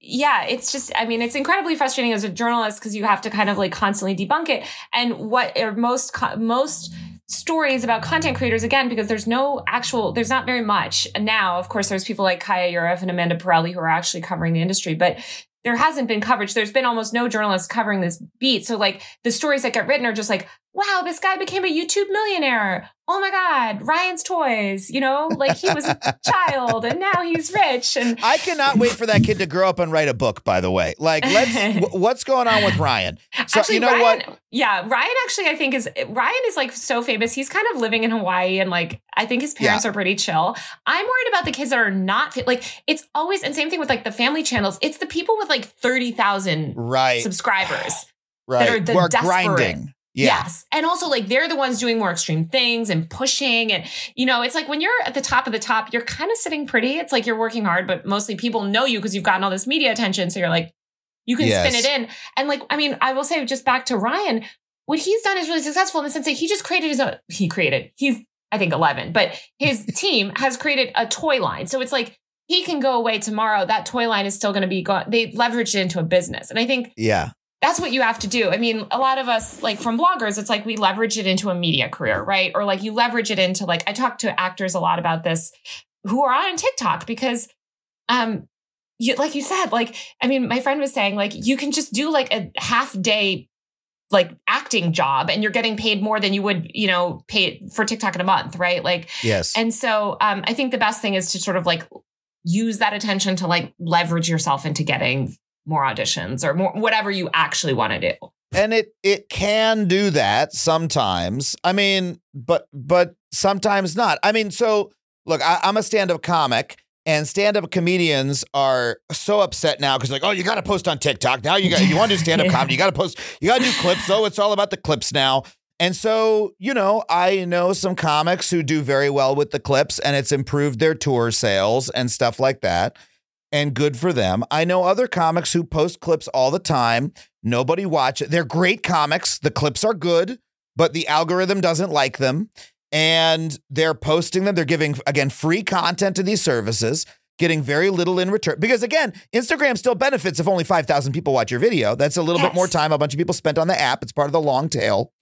S3: yeah it's just i mean it's incredibly frustrating as a journalist because you have to kind of like constantly debunk it and what are most most stories about content creators again because there's no actual there's not very much. Now of course there's people like Kaya Yurieff and Amanda Perelli who are actually covering the industry but there hasn't been coverage. There's been almost no journalists covering this beat. So like the stories that get written are just like wow this guy became a youtube millionaire oh my god ryan's toys you know like he was a child and now he's rich and
S1: I cannot wait for that kid to grow up and write a book, by the way. Like, let's wh- what's going on with Ryan? So
S3: actually
S1: you know
S3: ryan
S1: what?
S3: yeah ryan actually i think is ryan is like so famous he's kind of living in hawaii and like i think his parents are pretty chill i'm worried about the kids that are not like it's always and same thing with like the family channels it's the people with like 30000
S1: Right.
S3: subscribers
S1: right.
S3: That are the
S1: We're
S3: desperate.
S1: grinding. Yeah.
S3: Yes. And also like they're the ones doing more extreme things and pushing and you know, it's like when you're at the top of the top, you're kind of sitting pretty. It's like you're working hard, but mostly people know you because you've gotten all this media attention. So you're like, you can spin it in. And like, I mean, I will say just back to Ryan, what he's done is really successful in the sense that he just created his own, he created, he's, I think 11, but his team has created a toy line. So it's like, he can go away tomorrow. That toy line is still going to be gone. They leveraged it into a business. And I think
S1: Yeah.
S3: That's what you have to do. I mean, a lot of us, like from bloggers, it's like we leverage it into a media career, right? Or like you leverage it into like I talk to actors a lot about this who are on TikTok because um you like you said, like I mean, my friend was saying like you can just do like a half day like acting job and you're getting paid more than you would, you know, pay for TikTok in a month, right? Like
S1: Yes.
S3: and so um, I think the best thing is to sort of like use that attention to like leverage yourself into getting more auditions or more whatever you actually want to do.
S1: and it it can do that sometimes. I mean but but sometimes not. I mean so look I, i'm a stand-up comic and stand-up comedians are so upset now because like oh you got to post on tiktok now. You got you want to do stand-up
S3: Yeah.
S1: comedy. You got to post you got to do clips. Oh it's all about the clips now. And so you know i know some comics who do very well with the clips and it's improved their tour sales and stuff like that and good for them. I know other comics who post clips all the time. Nobody watch it. They're great comics. The clips are good, but the algorithm doesn't like them. And they're posting them. They're giving, again, free content to these services, getting very little in return. Because again, Instagram still benefits if only 5,000 people watch your video. That's a little bit more time a bunch of people spent on the app. It's part of the long tail.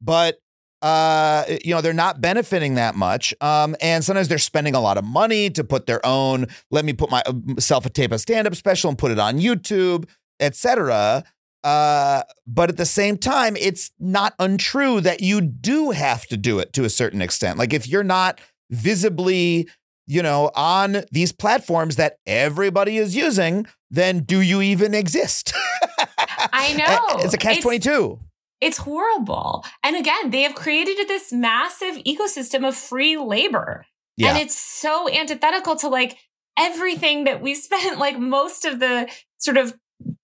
S1: But uh you know they're not benefiting that much. Um and sometimes they're spending a lot of money to put their own let me put myself a tape a stand-up special and put it on youtube etc uh but at the same time it's not untrue that you do have to do it to a certain extent. Like if you're not visibly you know on these platforms that everybody is using then do you even exist?
S3: I know.
S1: it's a catch 22
S3: It's horrible. And again, they have created this massive ecosystem of free labor.
S1: yeah
S3: And it's so antithetical to like everything that we spent like most of the sort of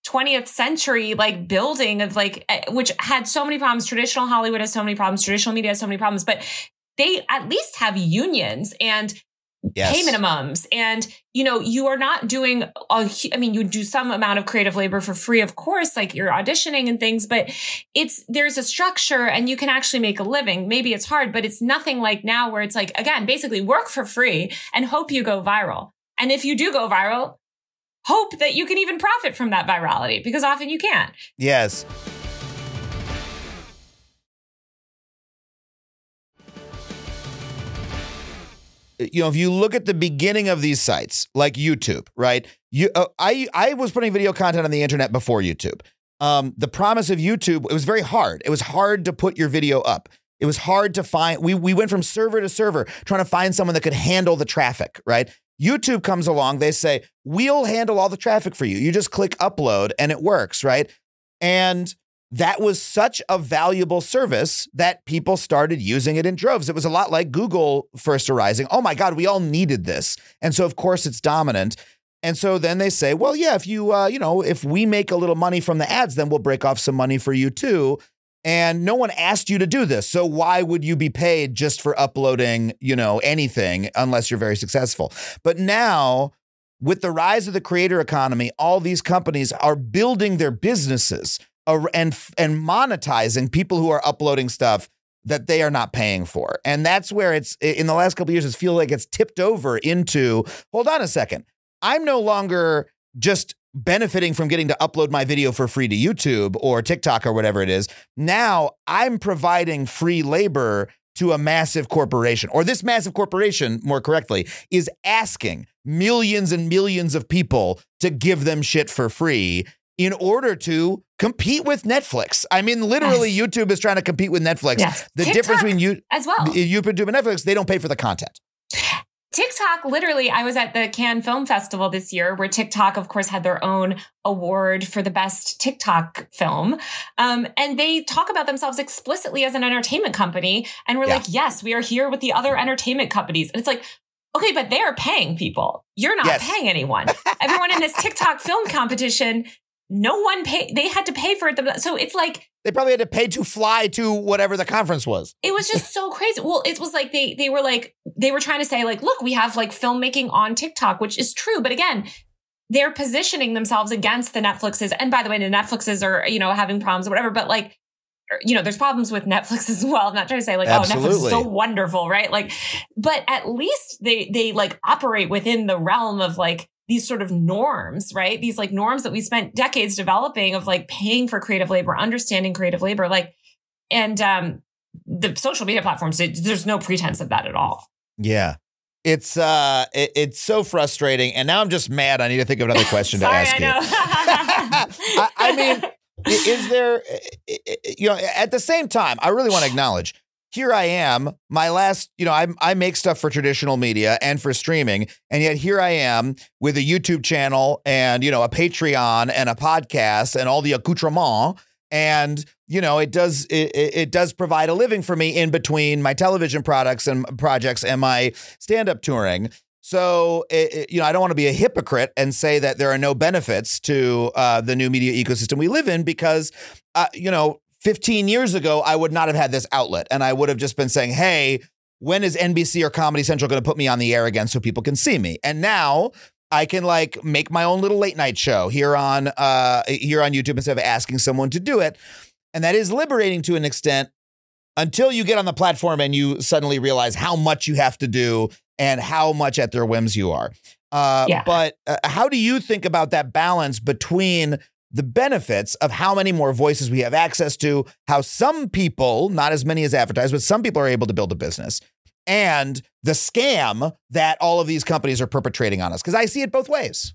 S3: 20th century like building of like eh, which had so many problems traditional hollywood has so many problems traditional media has so many problems but they at least have unions and
S1: Yes.
S3: pay minimums and you know you are not doing a i mean you do some amount of creative labor for free of course like you're auditioning and things but it's there's a structure and you can actually make a living maybe it's hard but it's nothing like now where it's like again basically work for free and hope you go viral and if you do go viral hope that you can even profit from that virality because often you can't
S1: Yes. You know, if you look at the beginning of these sites, like YouTube, right? You, uh, I, I was putting video content on the internet before YouTube. Um, the promise of YouTube, it was very hard. It was hard to put your video up. It was hard to find. We we went from server to server trying to find someone that could handle the traffic, right? YouTube comes along, they say, "We'll handle all the traffic for you. You just click upload and it works," right? And that was such a valuable service that people started using it in droves. It was a lot like Google first arising. Oh my God, we all needed this. And so, of course, it's dominant. And so then they say, well, yeah, if you, uh, you know, if we make a little money from the ads, then we'll break off some money for you too. And no one asked you to do this. So why would you be paid just for uploading, you know, anything unless you're very successful? But now, with the rise of the creator economy, all these companies are building their businesses and and monetizing people who are uploading stuff that they are not paying for. And that's where it's in the last couple of years it's feel like it's tipped over into hold on a second. I'm no longer just benefiting from getting to upload my video for free to YouTube or TikTok or whatever it is. Now I'm providing free labor to a massive corporation, or this massive corporation, more correctly, is asking millions and millions of people to give them shit for free in order to compete with Netflix. I mean, literally,
S3: Yes.
S1: YouTube is trying to compete with Netflix.
S3: Yes.
S1: The
S3: TikTok
S1: difference between you,
S3: as well
S1: YouTube and Netflix, they don't pay for the content.
S3: TikTok, literally, I was at the Cannes Film Festival this year, where TikTok, of course, had their own award for the best TikTok film. Um, and they talk about themselves explicitly as an entertainment company. And we're
S1: Yeah.
S3: like, yes, we are here with the other entertainment companies. And it's like, okay, but they are paying people. You're not
S1: Yes.
S3: paying anyone. Everyone in this TikTok film competition, no one paid They had to pay for it. So it's like,
S1: They probably had to pay to fly to whatever the conference was.
S3: it was just so crazy. Well, it was like they they were like they were trying to say like, look, we have like filmmaking on TikTok, which is true, but again, they're positioning themselves against the Netflixes. And by the way, the Netflixes are you know having problems or whatever, but like. Er, you know, there's problems with Netflix as well. I'm not trying to say like, oh, Netflix is so wonderful, right? Like, but at least they they like operate within the realm of like these sort of norms, right? These like norms that we spent decades developing of like paying for creative labor, understanding creative labor, like, and um, the social media platforms, it, there's no pretense of that at all.
S1: Yeah. It's uh it- it's so frustrating. And now I'm just mad. I need to think of another question to ask
S3: I
S1: you. I, I mean, is there you know, at the same time, I really want to acknowledge here I am, my last, you know, I I make stuff for traditional media and for streaming, and yet here I am with a YouTube channel and you know a Patreon and a podcast and all the accoutrements, and you know it does it, it it does provide a living for me in between my television products and projects and my stand up touring. So, it, it- you know, I don't want to be a hypocrite and say that there are no benefits to uh, the new media ecosystem we live in because, uh, you know, 15 years ago, I would not have had this outlet and I would have just been saying, hey, when is NBC or Comedy Central going to put me on the air again so people can see me? And now I can like make my own little late night show here on uh, here on YouTube instead of asking someone to do it. And that is liberating to an extent until you get on the platform and you suddenly realize how much you have to do and how much at their whims you are. Uh,
S3: Yeah.
S1: But uh, how do you think about that balance between the benefits of how many more voices we have access to, how some people, not as many as advertised, but some people are able to build a business, and the scam that all of these companies are perpetrating on us? Because I see it both ways.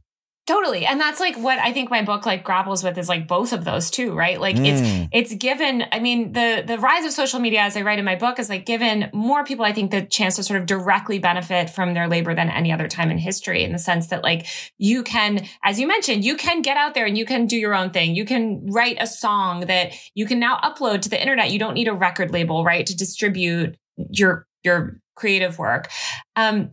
S3: Totally. And that's like what I think my book like grapples with is like both of those too, right? Like it's
S1: Mm.
S3: it's given I mean the the rise of social media as I write in my book is like given more people I think the chance to sort of directly benefit from their labor than any other time in history in the sense that like you can as you mentioned you can get out there and you can do your own thing. You can write a song that you can now upload to the internet. You don't need a record label, right, to distribute your your creative work. Um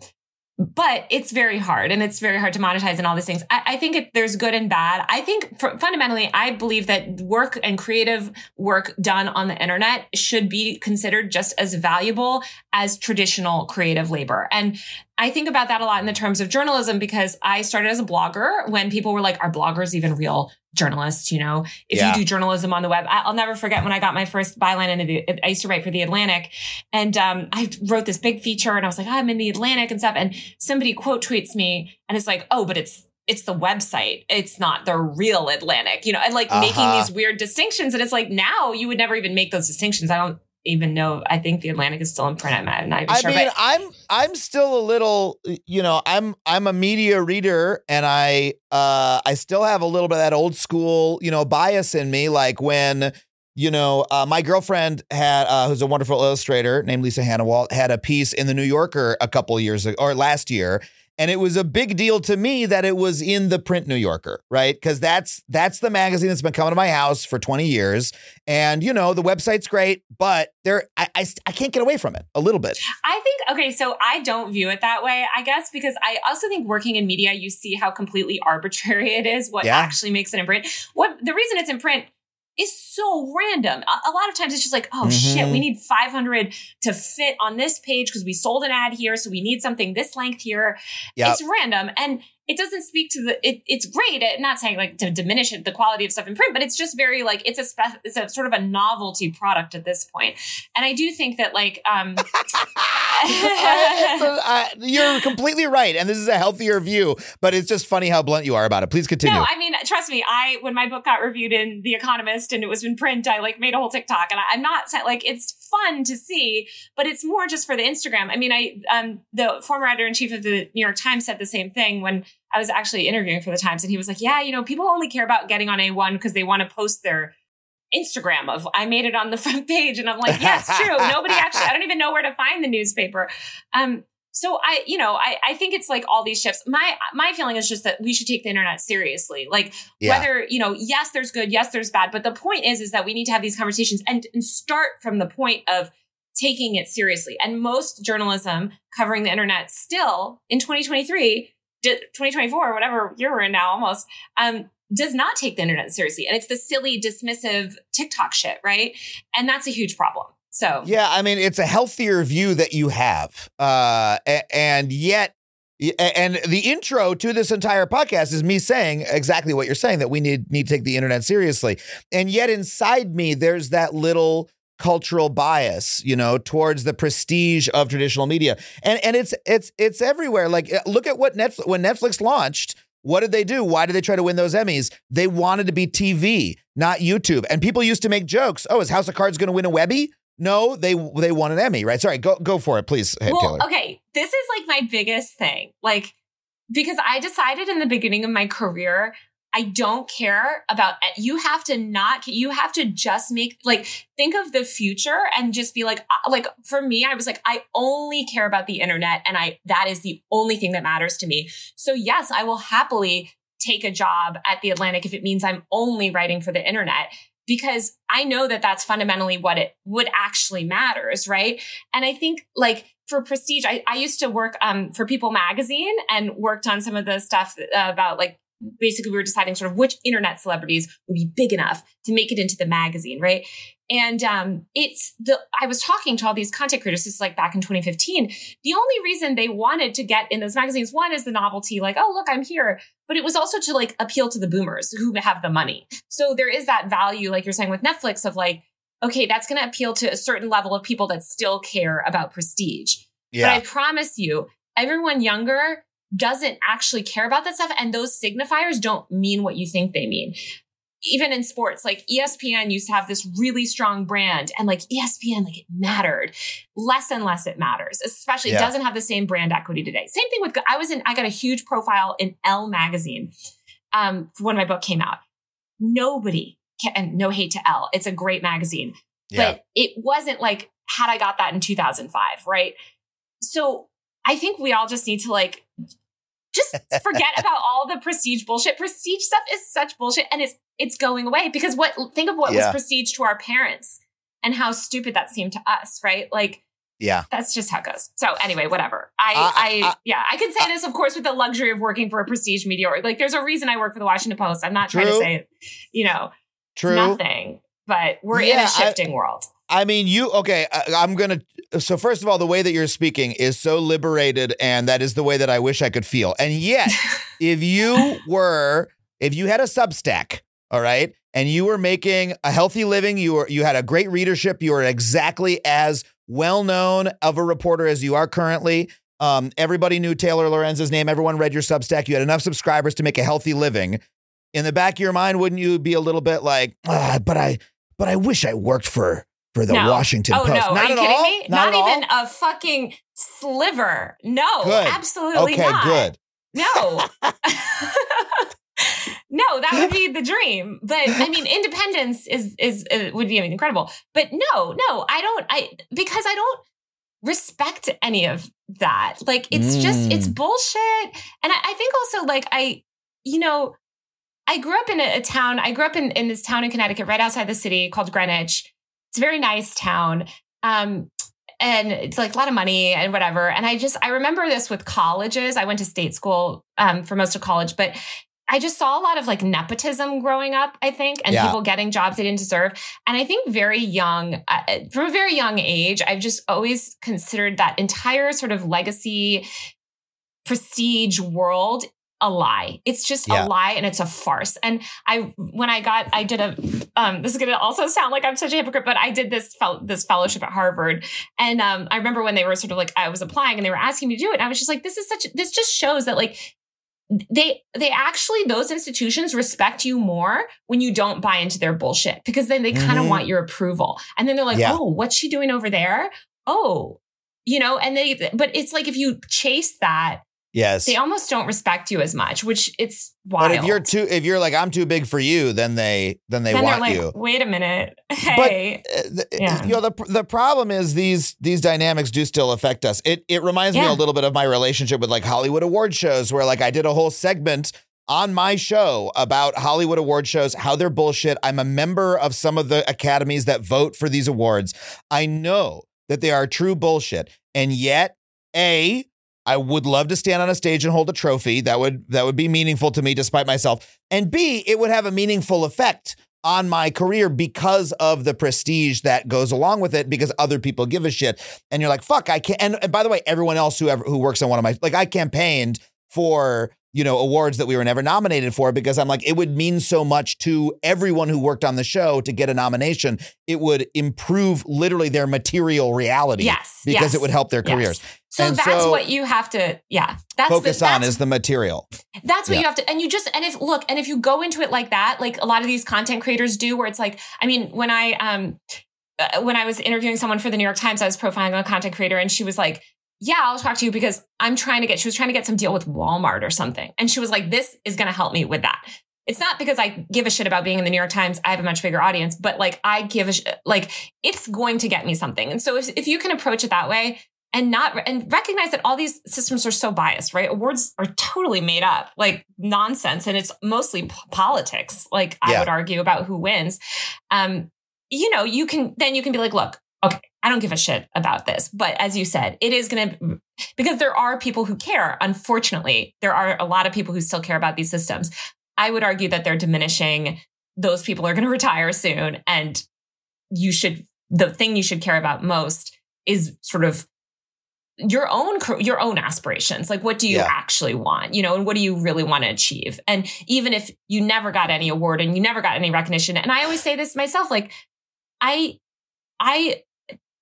S3: but it's very hard and it's very hard to monetize and all these things. I, I think it, there's good and bad. I think for, fundamentally, I believe that work and creative work done on the internet should be considered just as valuable as traditional creative labor. And I think about that a lot in the terms of journalism because I started as a blogger when people were like, are bloggers even real journalists? You know, if
S1: Yeah.
S3: you do journalism on the web, I'll never forget when I got my first byline in the, I used to write for the Atlantic and, um, I wrote this big feature and I was like, "Oh, I'm in the Atlantic and stuff. And somebody quote tweets me and it's like, oh, but it's, it's the website. It's not the real Atlantic, you know, and like making
S1: Uh-huh.
S3: these weird distinctions. And it's like now you would never even make those distinctions. I don't even know. I think the Atlantic is still in print. I'm not, not even
S1: I
S3: sure.
S1: mean,
S3: but
S1: I'm I'm still a little, you know, I'm I'm a media reader, and I uh I still have a little bit of that old school, you know, bias in me. Like when, you know, uh, my girlfriend had, uh, who's a wonderful illustrator named Lisa Hanawalt, had a piece in the New Yorker a couple years ago or last year. And it was a big deal to me that it was in the print New Yorker, right? Because that's that's the magazine that's been coming to my house for 20 years. And you know, the website's great, but there I, I I can't get away from it a little bit.
S3: I think okay, so I don't view it that way, I guess, because I also think working in media, you see how completely arbitrary it is. What
S1: Yeah.
S3: actually makes it in print? What the reason it's in print is so random. A, a lot of times it's just like, oh shit,
S1: Mhm.
S3: we need 500 to fit on this page because we sold an ad here, so we need something this length here.
S1: Yep.
S3: It's random and. It doesn't speak to the. It, it's great. at not saying like to diminish it, the quality of stuff in print, but it's just very like it's a spe- it's a sort of a novelty product at this point. And I do think that like um,
S1: I- so, uh, you're completely right, and this is a healthier view. But it's just funny how blunt you are about it. Please continue.
S3: No, I mean, trust me. I when my book got reviewed in The Economist and it was in print, I like made a whole TikTok, and I, I'm not like it's fun to see, but it's more just for the Instagram. I mean, I um the former editor in chief of the New York Times said the same thing when I was actually interviewing for the Times, and he was like, "Yeah, you know, people only care about getting on A1 because they want to post their." Instagram of I made it on the front page and I'm like, yeah, it's true. Nobody actually I don't even know where to find the newspaper. Um so I, you know, I, I think it's like all these shifts. My my feeling is just that we should take the internet seriously. Like
S1: Yeah.
S3: whether, you know, yes, there's good, yes, there's bad. But the point is, is that we need to have these conversations and, and start from the point of taking it seriously. And most journalism covering the internet still in 2023, di- 2024, whatever year we're in now almost, um, does not take the internet seriously. And it's the silly, dismissive TikTok shit, right? And that's a huge problem. So
S1: Yeah, I mean, it's a healthier view that you have, uh, and yet. And the intro to this entire podcast is me saying exactly what you're saying that we need need to take the internet seriously. And yet inside me there's that little cultural bias, you know, towards the prestige of traditional media. And and it's it's it's everywhere. Like uh, look at what Netflix when Netflix launched, what did they do? Why did they try to win those Emmys? They wanted to be TV, not YouTube. And people used to make jokes. Oh, is House of Cards going to win a Webby? No, they they won an Emmy, right? Sorry, go go for it, please,
S3: well,
S1: Killer.
S3: okay, this is like my biggest thing. Like, because I decided in the beginning of my career, I don't care about you have to not you have to just make like think of the future and just be like uh, like for me I was like I only care about the internet and I that is the only thing that matters to me. So yes, I will happily take a job at the Atlantic if it means I'm only writing for the internet because I know that that's fundamentally what it would actually matters, right? And I think like for prestige, I, I used to work um, for People Magazine and worked on some of the stuff uh, about like basically we were deciding sort of which internet celebrities would be big enough to make it into the magazine, right? And um, it's the I was talking to all these content creators. This is like back in 2015. The only reason they wanted to get in those magazines, one is the novelty, like, oh look, I'm here. But it was also to like appeal to the boomers who have the money. So there is that value, like you're saying with Netflix, of like, okay, that's going to appeal to a certain level of people that still care about prestige. But I promise you, everyone younger doesn't actually care about that stuff. And those signifiers don't mean what you think they mean. Even in sports, like ESPN used to have this really strong brand, and like ESPN, like it mattered. Less and less it matters, especially
S1: Yeah.
S3: it doesn't have the same brand equity today. Same thing with, I was in, I got a huge profile in Elle magazine um, when my book came out. Nobody can, and no hate to Elle, it's a great magazine
S1: yeah.
S3: but it wasn't like had I got that in 2005, right? So I think we all just need to like just forget about all the prestige bullshit. Prestige stuff is such bullshit and it's it's going away because what think of what
S1: Yeah.
S3: was prestige to our parents and how stupid that seemed to us, right? Like
S1: yeah.
S3: that's just how it goes. So anyway, whatever. I,
S1: Uh,
S3: I,
S1: uh,
S3: yeah, I can say this, of course, with the luxury of working for a prestige media. Or like, there's a reason I work for the Washington Post. I'm not trying to
S1: True.
S3: say, you know,
S1: True.
S3: nothing, but we're in
S1: a I-
S3: a shifting world.
S1: I mean, you okay? I, I'm gonna. So first of all, the way that you're speaking is so liberated, and that is the way that I wish I could feel. And yet, if you were, if you had a Substack, all right, and you were making a healthy living, you were, you had a great readership, you were exactly as well known of a reporter as you are currently. Um, everybody knew Taylor Lorenz's name. Everyone read your Substack. You had enough subscribers to make a healthy living. In the back of your mind, wouldn't you be a little bit like, ah, but I, but I wish I worked for for the
S3: No.
S1: Washington
S3: oh
S1: Post.
S3: no,
S1: Not
S3: are you
S1: at
S3: kidding
S1: all?
S3: me?
S1: Not, all?
S3: even a fucking sliver. No,
S1: Good.
S3: absolutely
S1: Okay,
S3: not.
S1: good.
S3: No. no, that would be the dream. But I mean, independence is is uh, would be incredible. But no, no, I don't. I because I don't respect any of that. Like it's just it's
S1: Mm.
S3: bullshit. And I, I think also like I, you know, I grew up in a, a town. I grew up in in this town in Connecticut, right outside the city, called Greenwich. It's a very nice town. Um, and it's like a lot of money and whatever. And I just I remember this with colleges. I went to state school um, for most of college, but I just saw a lot of like nepotism growing up. I think, and
S1: Yeah.
S3: people getting jobs they didn't deserve. And I think very young, uh, from a very young age, I've just always considered that entire sort of legacy prestige world a lie. It's just
S1: Yeah.
S3: a lie and it's a farce. And I when I got I did a um this is going to also sound like I'm such a hypocrite but I did this fel- this fellowship at Harvard and um I remember when they were sort of like I was applying and they were asking me to do it and I was just like this is such this just shows that like they they actually those institutions respect you more when you don't buy into their bullshit because then they kind of
S1: Mhm.
S3: want your approval and then they're like
S1: Yeah.
S3: oh what's she doing over there oh you know and they but it's like if you chase that
S1: Yes.
S3: they almost don't respect you as much, which it's wild.
S1: But if you're too, if you're like I'm too big for you, then they then they
S3: then
S1: want
S3: they're like,
S1: you.
S3: wait a minute, hey,
S1: Uh, the-
S3: Yeah.
S1: You know the the problem is these these dynamics do still affect us. It it reminds me a little bit of my relationship with like Hollywood award shows, where like I did a whole segment on my show about Hollywood award shows, how they're bullshit. I'm a member of some of the academies that vote for these awards. I know that they are true bullshit, and yet a I would love to stand on a stage and hold a trophy. That would that would be meaningful to me despite myself. And B, it would have a meaningful effect on my career because of the prestige that goes along with it because other people give a shit. And you're like, fuck, I can't and, and by the way, everyone else who ever who works on one of my like I campaigned for you know awards that we were never nominated for because I'm like it would mean so much to everyone who worked on the show to get a nomination. It would improve literally their material reality
S3: yes,
S1: because
S3: yes,
S1: it would help their
S3: yes. So
S1: And
S3: that's
S1: so-
S3: what you have to, yeah. That's
S1: Focus
S3: the,
S1: on is the material.
S3: that's what
S1: yeah.
S3: you have to, and you just, and if look, and if you go into it like that, like a lot of these content creators do, where it's like, I mean, when I um, uh, when I was interviewing someone for the New York Times, I was profiling a content creator, and she was like. Yeah, I'll talk to you because I'm trying to get, she was trying to get some deal with Walmart or something. And she was like, this is going to help me with that. It's not because I give a shit about being in the New York Times. I have a much bigger audience, but like I give a sh- like it's going to get me something. And so if, if you can approach it that way and not and recognize that all these systems are so biased, right? Awards are totally made up, like nonsense, and it's mostly p- politics. Like I would argue about who wins. Um, you know, you can then you can be like, look, okay, I don't give a shit about this, but as you said, it is going to because there are people who care. Unfortunately, there are a lot of people who still care about these systems. I would argue that they're diminishing. Those people are going to retire soon. And you should, the thing you should care about most is sort of your own your own aspirations like what do you
S1: Yeah.
S3: actually want you know and what do you really want to achieve and even if you never got any award and you never got any recognition and i always say this myself like i i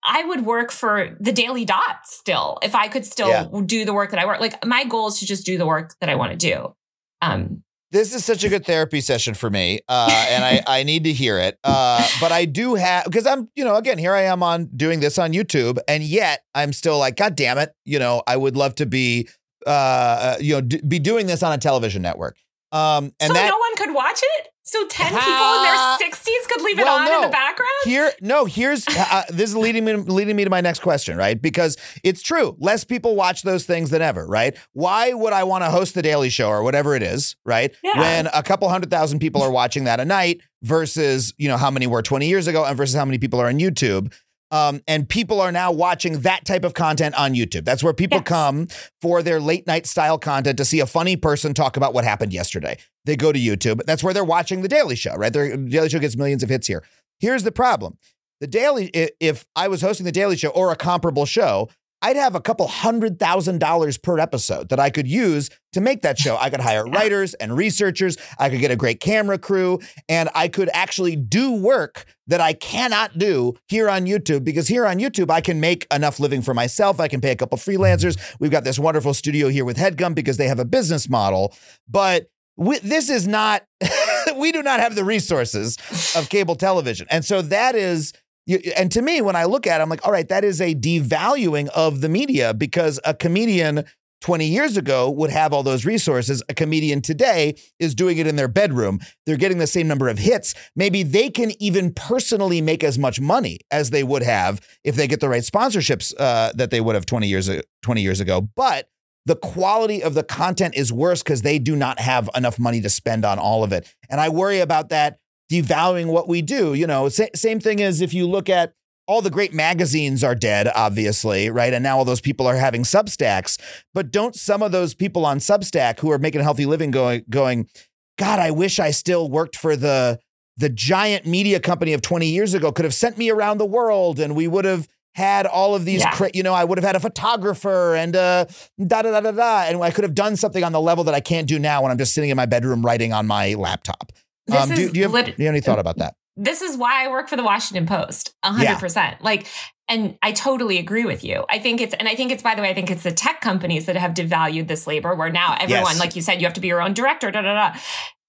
S3: i would work for the daily dot still if i could still
S1: Yeah.
S3: do the work that i work like my goal is to just do the work that i want to do um
S1: This is such a good therapy session for me, uh, and I, I need to hear it. Uh, but I do have because I'm, you know, again, here I am on doing this on YouTube, and yet I'm still like, God damn it, you know, I would love to be, uh, uh, you know, d- be doing this on a television network. Um, and
S3: so
S1: that
S3: no one could watch it so 10 people in their 60s could leave it
S1: Well,
S3: on in the background
S1: here, no, here's uh, this is leading me leading me to my next question, right? Because it's true, less people watch those things than ever, right? Why would I want to host the Daily Show or whatever it is, right?
S3: Yeah.
S1: When a couple hundred thousand people are watching that a night versus you know how many were 20 years ago and versus how many people are on YouTube. Um, and people are now watching that type of content on YouTube. That's where people
S3: Yes.
S1: come for their late night style content to see a funny person talk about what happened yesterday. They go to YouTube. That's where they're watching The Daily Show, right? The Daily Show gets millions of hits here. Here's the problem the Daily, if I was hosting the Daily Show or a comparable show, I'd have a couple hundred thousand dollars per episode that I could use to make that show. I could hire writers and researchers. I could get a great camera crew, and I could actually do work that I cannot do here on YouTube because here on YouTube, I can make enough living for myself. I can pay a couple freelancers. We've got this wonderful studio here with Headgum because they have a business model. But we, this is not, we do not have the resources of cable television. And so that is, and to me, when I look at it, I'm like, all right, that is a devaluing of the media because a comedian 20 years ago would have all those resources. A comedian today is doing it in their bedroom. They're getting the same number of hits. Maybe they can even personally make as much money as they would have if they get the right sponsorships uh, that they would have 20 years, 20 years ago. But the quality of the content is worse because they do not have enough money to spend on all of it. And I worry about that devaluing what we do. You know, sa- same thing as if you look at all the great magazines are dead, obviously, right? And now all those people are having Substacks. But don't some of those people on Substack who are making a healthy living going, going, God, I wish I still worked for the the giant media company of 20 years ago could have sent me around the world and we would have had all of these,
S3: Yeah.
S1: cra- you know, I would have had a photographer and uh, da da da da da, and I could have done something on the level that I can't do now when I'm just sitting in my bedroom writing on my laptop.
S3: This
S1: Um, do,
S3: is
S1: do you have,
S3: lit-
S1: do you have any thought about that?
S3: this is why I work for the Washington Post. a hundred
S1: Yeah.
S3: percent. Like, and I totally agree with you. I think it's, and I think it's, by the way, I think it's the tech companies that have devalued this labor where now everyone,
S1: Yes.
S3: like you said, you have to be your own director, da, da, da.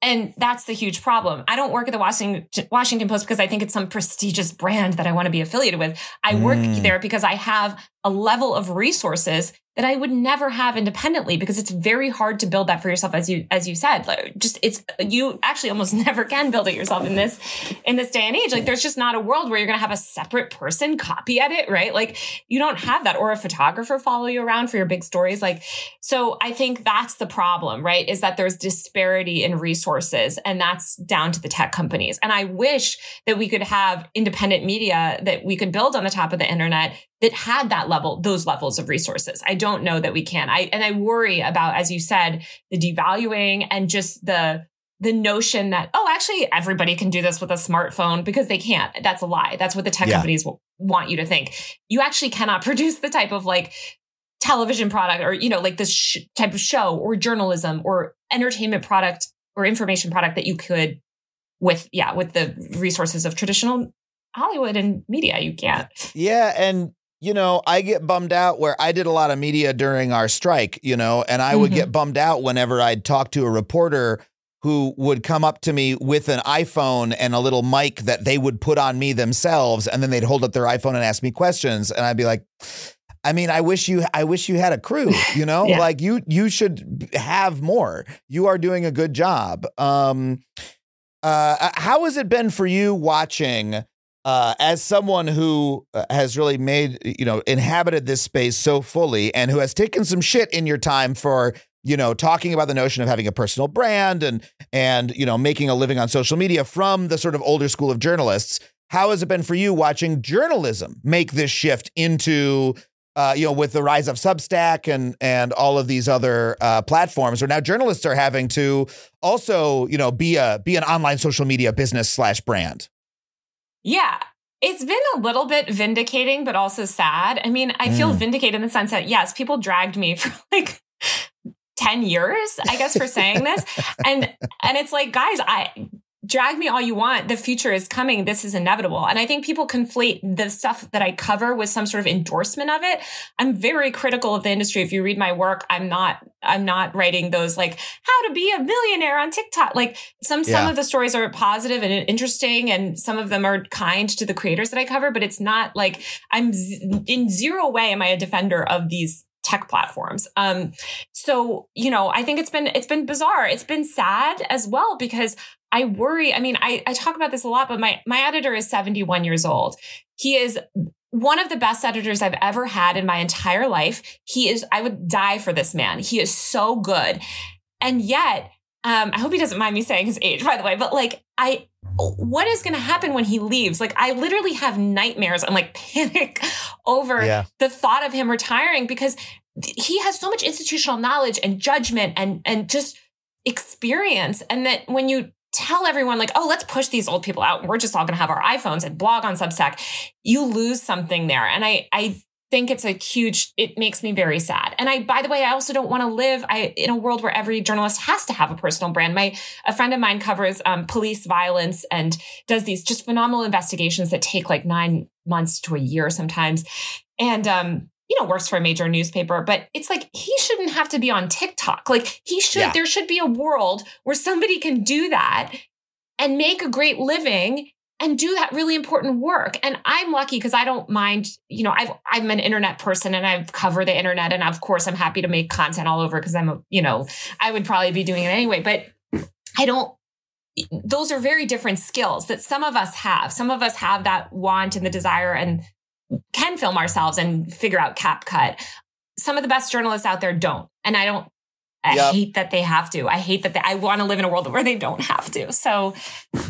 S3: And that's the huge problem. I don't work at the Washington, Washington Post because I think it's some prestigious brand that I want to be affiliated with. I work
S1: Mm.
S3: there because I have a level of resources that I would never have independently because it's very hard to build that for yourself as you as you said. Like just it's you actually almost never can build it yourself in this in this day and age. Like there's just not a world where you're going to have a separate person copy edit right? Like you don't have that or a photographer follow you around for your big stories. Like so I think that's the problem right? Is that there's disparity in resources and that's down to the tech companies. And I wish that we could have independent media that we could build on the top of the internet that had that level, those levels of resources. I don't know that we can. I and I worry about, as you said, the devaluing and just the the notion that oh, actually everybody can do this with a smartphone because they can't. That's a lie. That's what the tech
S1: Yeah.
S3: companies w- want you to think. You actually cannot produce the type of like television product or you know like this sh- type of show or journalism or entertainment product or information product that you could with yeah with the resources of traditional Hollywood and media. You can't.
S1: Yeah, and you know, I get bummed out where I did a lot of media during our strike, you know, and I would
S3: Mhm.
S1: get bummed out whenever I'd talk to a reporter who would come up to me with an iPhone and a little mic that they would put on me themselves and then they'd hold up their iPhone and ask me questions and I'd be like I mean, I wish you I wish you had a crew, you know?
S3: Yeah.
S1: Like you you should have more. You are doing a good job. Um uh how has it been for you watching uh, as someone who uh, has really made, you know, inhabited this space so fully and who has taken some shit in your time for, you know, talking about the notion of having a personal brand and, and, you know, making a living on social media from the sort of older school of journalists. How has it been for you watching journalism make this shift into, uh, you know, with the rise of Substack and and all of these other uh, platforms, where now journalists are having to also, you know, be a be an online social media business slash brand.
S3: Yeah. It's been a little bit vindicating, but also sad. I mean, I feel
S1: Mm.
S3: vindicated in the sense that, yes, people dragged me for like 10 years, I guess, for saying this. And and it's like, guys, I drag me all you want. The future is coming. This is inevitable. And I think people conflate the stuff that I cover with some sort of endorsement of it. I'm very critical of the industry. If you read my work, I'm not, I'm not writing those like how to be a millionaire on TikTok. Like some, some of the stories are positive and interesting and some of them are kind to the creators that I cover, but it's not like I'm z- in zero way am I a defender of these tech platforms. Um, so, you know, I think it's been, it's been bizarre. It's been sad as well because I worry. I mean, I, I talk about this a lot, but my, my editor is 71 years old. He is one of the best editors I've ever had in my entire life. He is, I would die for this man. He is so good. And yet, um, I hope he doesn't mind me saying his age, by the way, but like, I, what is going to happen when he leaves? Like, I literally have nightmares and like panic over
S1: Yeah.
S3: the thought of him retiring because he has so much institutional knowledge and judgment and, and just experience. And that when you tell everyone like, oh, let's push these old people out. We're just all going to have our iPhones and blog on Substack. You lose something there. And I, I think it's a huge, it makes me very sad. And I, by the way, I also don't want to live I, in a world where every journalist has to have a personal brand. My, a friend of mine covers um, police violence and does these just phenomenal investigations that take like nine months to a year sometimes. And, um, you know, works for a major newspaper, but it's like he shouldn't have to be on TikTok. Like he should,
S1: Yeah.
S3: there should be a world where somebody can do that and make a great living and do that really important work. And I'm lucky because I don't mind, you know, I've I'm an internet person and I've covered the internet. And of course I'm happy to make content all over because I'm a, you know, I would probably be doing it anyway. But I don't those are very different skills that some of us have. Some of us have that want and the desire and can film ourselves and figure out CapCut. Some of the best journalists out there don't. And I don't I
S1: Yep.
S3: hate that they have to. I hate that they, I want to live in a world where they don't have to. So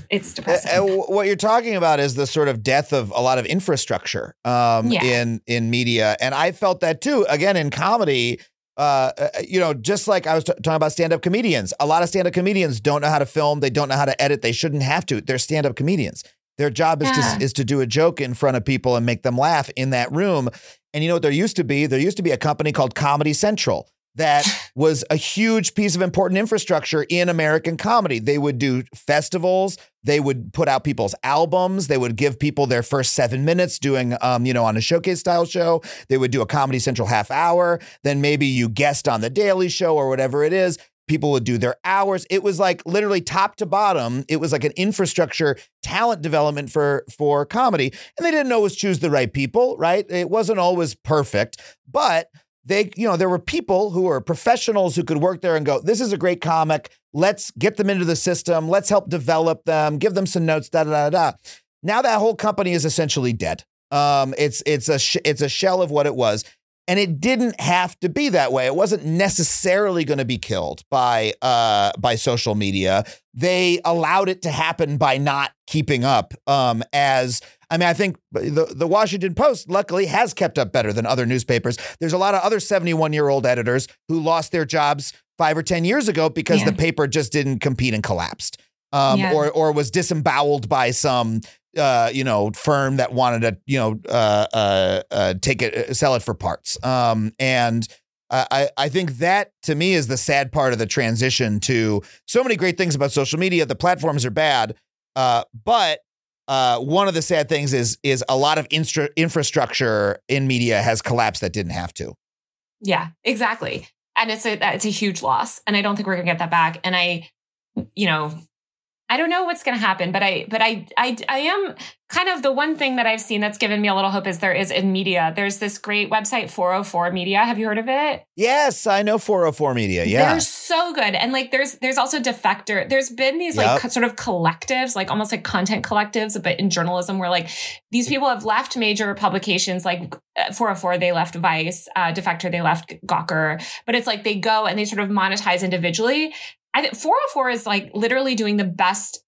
S3: it's depressing.
S1: And what you're talking about is the sort of death of a lot of infrastructure um,
S3: Yeah.
S1: in in media, and I felt that too. Again, in comedy, uh, uh, you know, just like I was t- talking about stand up comedians, a lot of stand up comedians don't know how to film, they don't know how to edit, they shouldn't have to. They're stand up comedians. Their job is
S3: Yeah.
S1: to is to do a joke in front of people and make them laugh in that room. And you know what there used to be? There used to be a company called Comedy Central that was a huge piece of important infrastructure in American comedy. They would do festivals, they would put out people's albums, they would give people their first 7 minutes doing um, you know, on a showcase style show. They would do a Comedy Central half hour, then maybe you guest on the Daily Show or whatever it is. People would do their hours. It was like literally top to bottom. It was like an infrastructure talent development for for comedy. And they didn't always choose the right people, right? It wasn't always perfect, but they, you know, there were people who were professionals who could work there and go, this is a great comic. Let's get them into the system. Let's help develop them, give them some notes, da da da da. Now that whole company is essentially dead. Um, it's it's a sh- it's a shell of what it was, and it didn't have to be that way. It wasn't necessarily going to be killed by uh by social media. They allowed it to happen by not keeping up. Um, as I mean, I think the the Washington Post luckily has kept up better than other newspapers. There's a lot of other 71 year old editors who lost their jobs five or 10 years ago because
S3: Yeah.
S1: the paper just didn't compete and collapsed. Um,
S3: Yeah.
S1: or or was disemboweled by some uh, you know firm that wanted to you know uh, uh, uh, take it sell it for parts. Um, and I I- think that to me is the sad part of the transition to so many great things about social media. The platforms are bad, uh, but uh, one of the sad things is is a lot of instra- infrastructure in media has collapsed that didn't have to.
S3: Yeah, exactly. And it's a it's a huge loss, and I don't think we're gonna get that back. And I, you know, I don't know what's gonna happen, but I but I I I am kind of the one thing that I've seen that's given me a little hope is there is in media. There's this great website 404 Media. Have you heard of it?
S1: Yes, I know 404 Media. Yeah.
S3: They're so good. And like there's there's also Defector. There's been these like
S1: Yep.
S3: co- sort of collectives, like almost like content collectives, but in journalism where like these people have left major publications like uh, 404 they left Vice, uh Defector they left Gawker, but it's like they go and they sort of monetize individually. I think 404 is like literally doing the best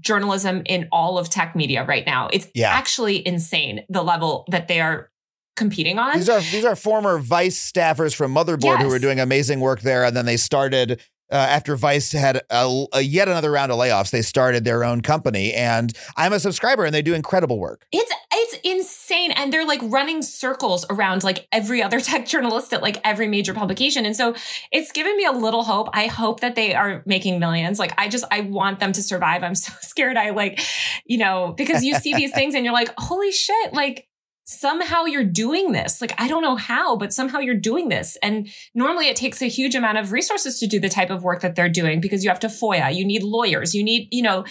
S3: journalism in all of tech media right now. It's
S1: Yeah.
S3: actually insane the level that they are competing on.
S1: These are these are former Vice staffers from Motherboard who
S3: Yes.
S1: were doing amazing work there, and then they started uh, after Vice had a, a yet another round of layoffs. They started their own company, and I'm a subscriber, and they do incredible work.
S3: It's it's insane, and they're like running circles around like every other tech journalist at like every major publication, and so it's given me a little hope. I hope that they are making millions. Like I just I want them to survive. I'm so scared. I like, you know, because you see these things and you're like, holy shit, like somehow you're doing this. Like I don't know how, but somehow you're doing this. And normally it takes a huge amount of resources to do the type of work that they're doing because you have to FOIA, you need lawyers, you need, you know,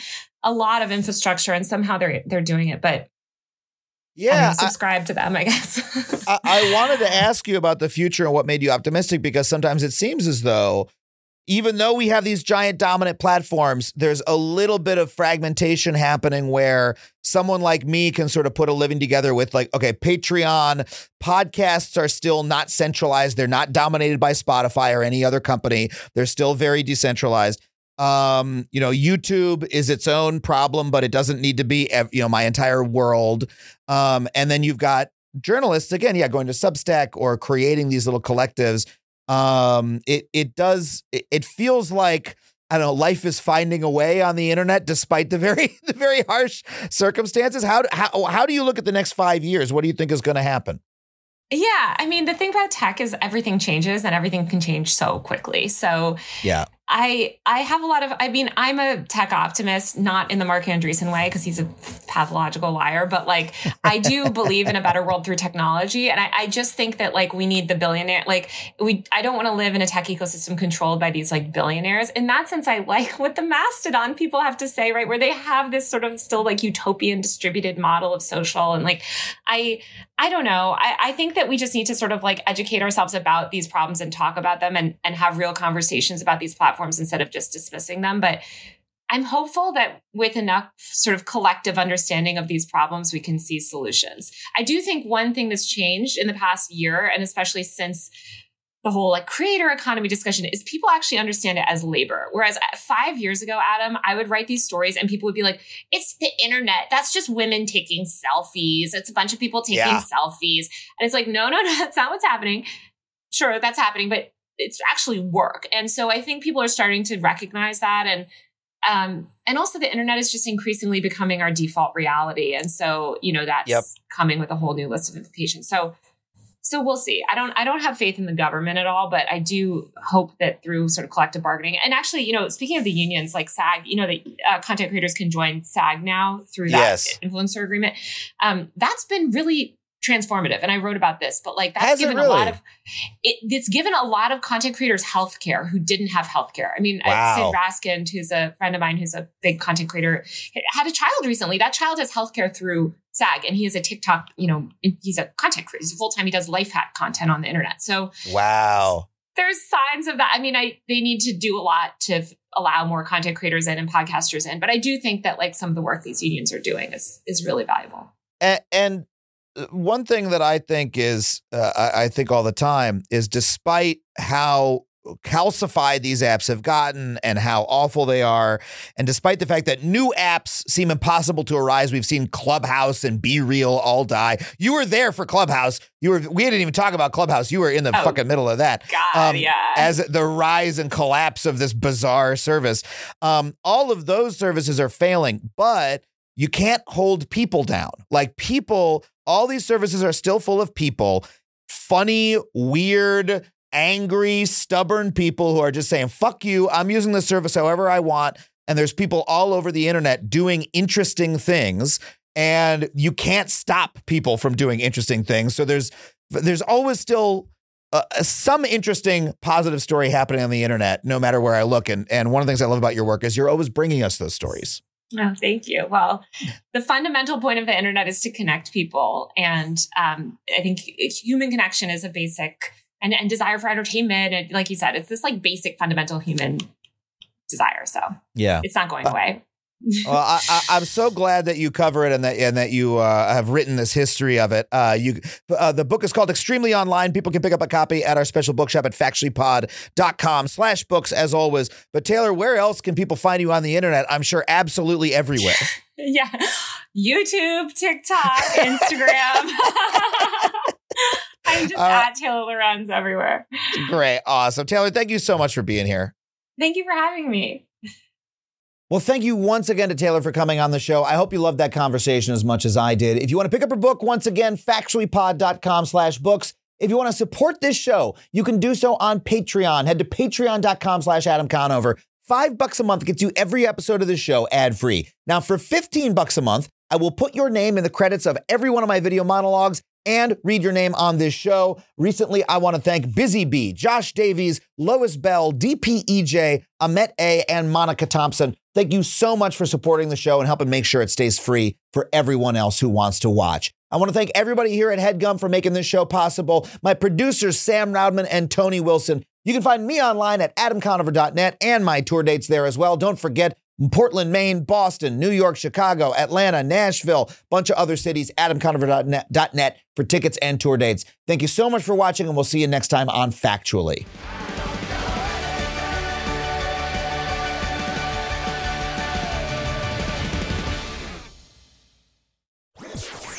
S3: a lot of infrastructure, and somehow they're they're doing it. But
S1: Yeah, I,
S3: subscribe to them, I guess.
S1: I, I wanted to ask you about the future and what made you optimistic because sometimes it seems as though even though we have these giant dominant platforms, there's a little bit of fragmentation happening where someone like me can sort of put a living together with like, okay, Patreon, podcasts are still not centralized. They're not dominated by Spotify or any other company. They're still very decentralized. Um, you know, YouTube is its own problem, but it doesn't need to be, you know, my entire world. Um, and then you've got journalists again, yeah, going to Substack or creating these little collectives. Um, it it does it, it feels like I don't know, life is finding a way on the internet despite the very the very harsh circumstances. How how how do you look at the next 5 years? What do you think is going to happen?
S3: Yeah, I mean, the thing about tech is everything changes and everything can change so quickly. So,
S1: Yeah.
S3: I I have a lot of I mean I'm a tech optimist not in the Marc Andreessen way because he's a pathological liar but like I do believe in a better world through technology and I, I just think that like we need the billionaire like we I don't want to live in a tech ecosystem controlled by these like billionaires in that sense I like what the Mastodon people have to say right where they have this sort of still like utopian distributed model of social and like I I don't know I, I think that we just need to sort of like educate ourselves about these problems and talk about them and and have real conversations about these platforms platforms instead of just dismissing them. But I'm hopeful that with enough sort of collective understanding of these problems, we can see solutions. I do think one thing that's changed in the past year, and especially since the whole like creator economy discussion is people actually understand it as labor. Whereas uh, five years ago, Adam, I would write these stories and people would be like, it's the internet. That's just women taking selfies. It's a bunch of people taking
S1: Yeah.
S3: selfies. And it's like, no, no, no, that's not what's happening. Sure, that's happening, but it's actually work. And so I think people are starting to recognize that. And um, and also the internet is just increasingly becoming our default reality. And so, you know, that's
S1: Yep.
S3: coming with a whole new list of implications. So so we'll see. I don't I don't have faith in the government at all, but I do hope that through sort of collective bargaining and actually, you know, speaking of the unions like SAG, you know, the uh, content creators can join SAG now through that
S1: Yes.
S3: influencer agreement. Um, that's been really transformative, and I wrote about this. But like that's
S1: Has
S3: given a lot of it, it's given a lot of content creators health care who didn't have health care. I mean,
S1: Wow.
S3: Sid Raskind, who's a friend of mine who's a big content creator, had a child recently. That child has health care through SAG, and he is a TikTok, you know, he's a content creator. He's full time. He does life hack content on the internet. So
S1: Wow.
S3: there's signs of that. I mean, I they need to do a lot to f- allow more content creators in and podcasters in, but I do think that like some of the work these unions are doing is is really valuable.
S1: And, and one thing that I think is, uh, I, I think all the time is despite how calcified these apps have gotten and how awful they are, and despite the fact that new apps seem impossible to arise, we've seen Clubhouse and BeReal all die. You were there for Clubhouse. You were. We didn't even talk about Clubhouse. You were in the
S3: Oh.
S1: fucking middle of that.
S3: God,
S1: Um,
S3: yeah.
S1: as the rise and collapse of this bizarre service. Um, all of those services are failing, but you can't hold people down. Like people, all these services are still full of people, funny, weird, angry, stubborn people who are just saying, fuck you, I'm using the service however I want. And there's people all over the internet doing interesting things. And you can't stop people from doing interesting things. So there's there's always still uh, some interesting positive story happening on the internet, no matter where I look. And and one of the things I love about your work is you're always bringing us those stories.
S3: Oh, thank you. Well, the fundamental point of the internet is to connect people. And um, I think human connection is a basic and, and desire for entertainment. And like you said, it's this like basic fundamental human desire. So
S1: Yeah.
S3: it's not going away.
S1: well, I, I, I'm so glad that you cover it and that and that you uh, have written this history of it. Uh, you, uh, the book is called Extremely Online. People can pick up a copy at our special bookshop at factuallypod.com slash books as always. But Taylor, where else can people find you on the internet? I'm sure absolutely everywhere.
S3: yeah. YouTube, TikTok, Instagram. I'm just
S1: Uh,
S3: at Taylor Lorenz everywhere.
S1: Great. Awesome. Taylor, thank you so much for being here.
S3: Thank you for having me.
S1: Well, thank you once again to Taylor for coming on the show. I hope you loved that conversation as much as I did. If you want to pick up her book, once again, factuallypod.com slash books. If you want to support this show, you can do so on Patreon. Head to patreon.com slash Adam Conover. Five bucks a month gets you every episode of the show ad free. Now, for 15 bucks a month, I will put your name in the credits of every one of my video monologues and read your name on this show. Recently, I want to thank Busy Bee, Josh Davies, Lois Bell, DPEJ, Amet A, and Monica Thompson. Thank you so much for supporting the show and helping make sure it stays free for everyone else who wants to watch. I want to thank everybody here at HeadGum for making this show possible. My producers, Sam Roudman and Tony Wilson. You can find me online at adamconover.net and my tour dates there as well. Don't forget Portland, Maine, Boston, New York, Chicago, Atlanta, Nashville, bunch of other cities, adamconover.net .net for tickets and tour dates. Thank you so much for watching, and we'll see you next time on Factually.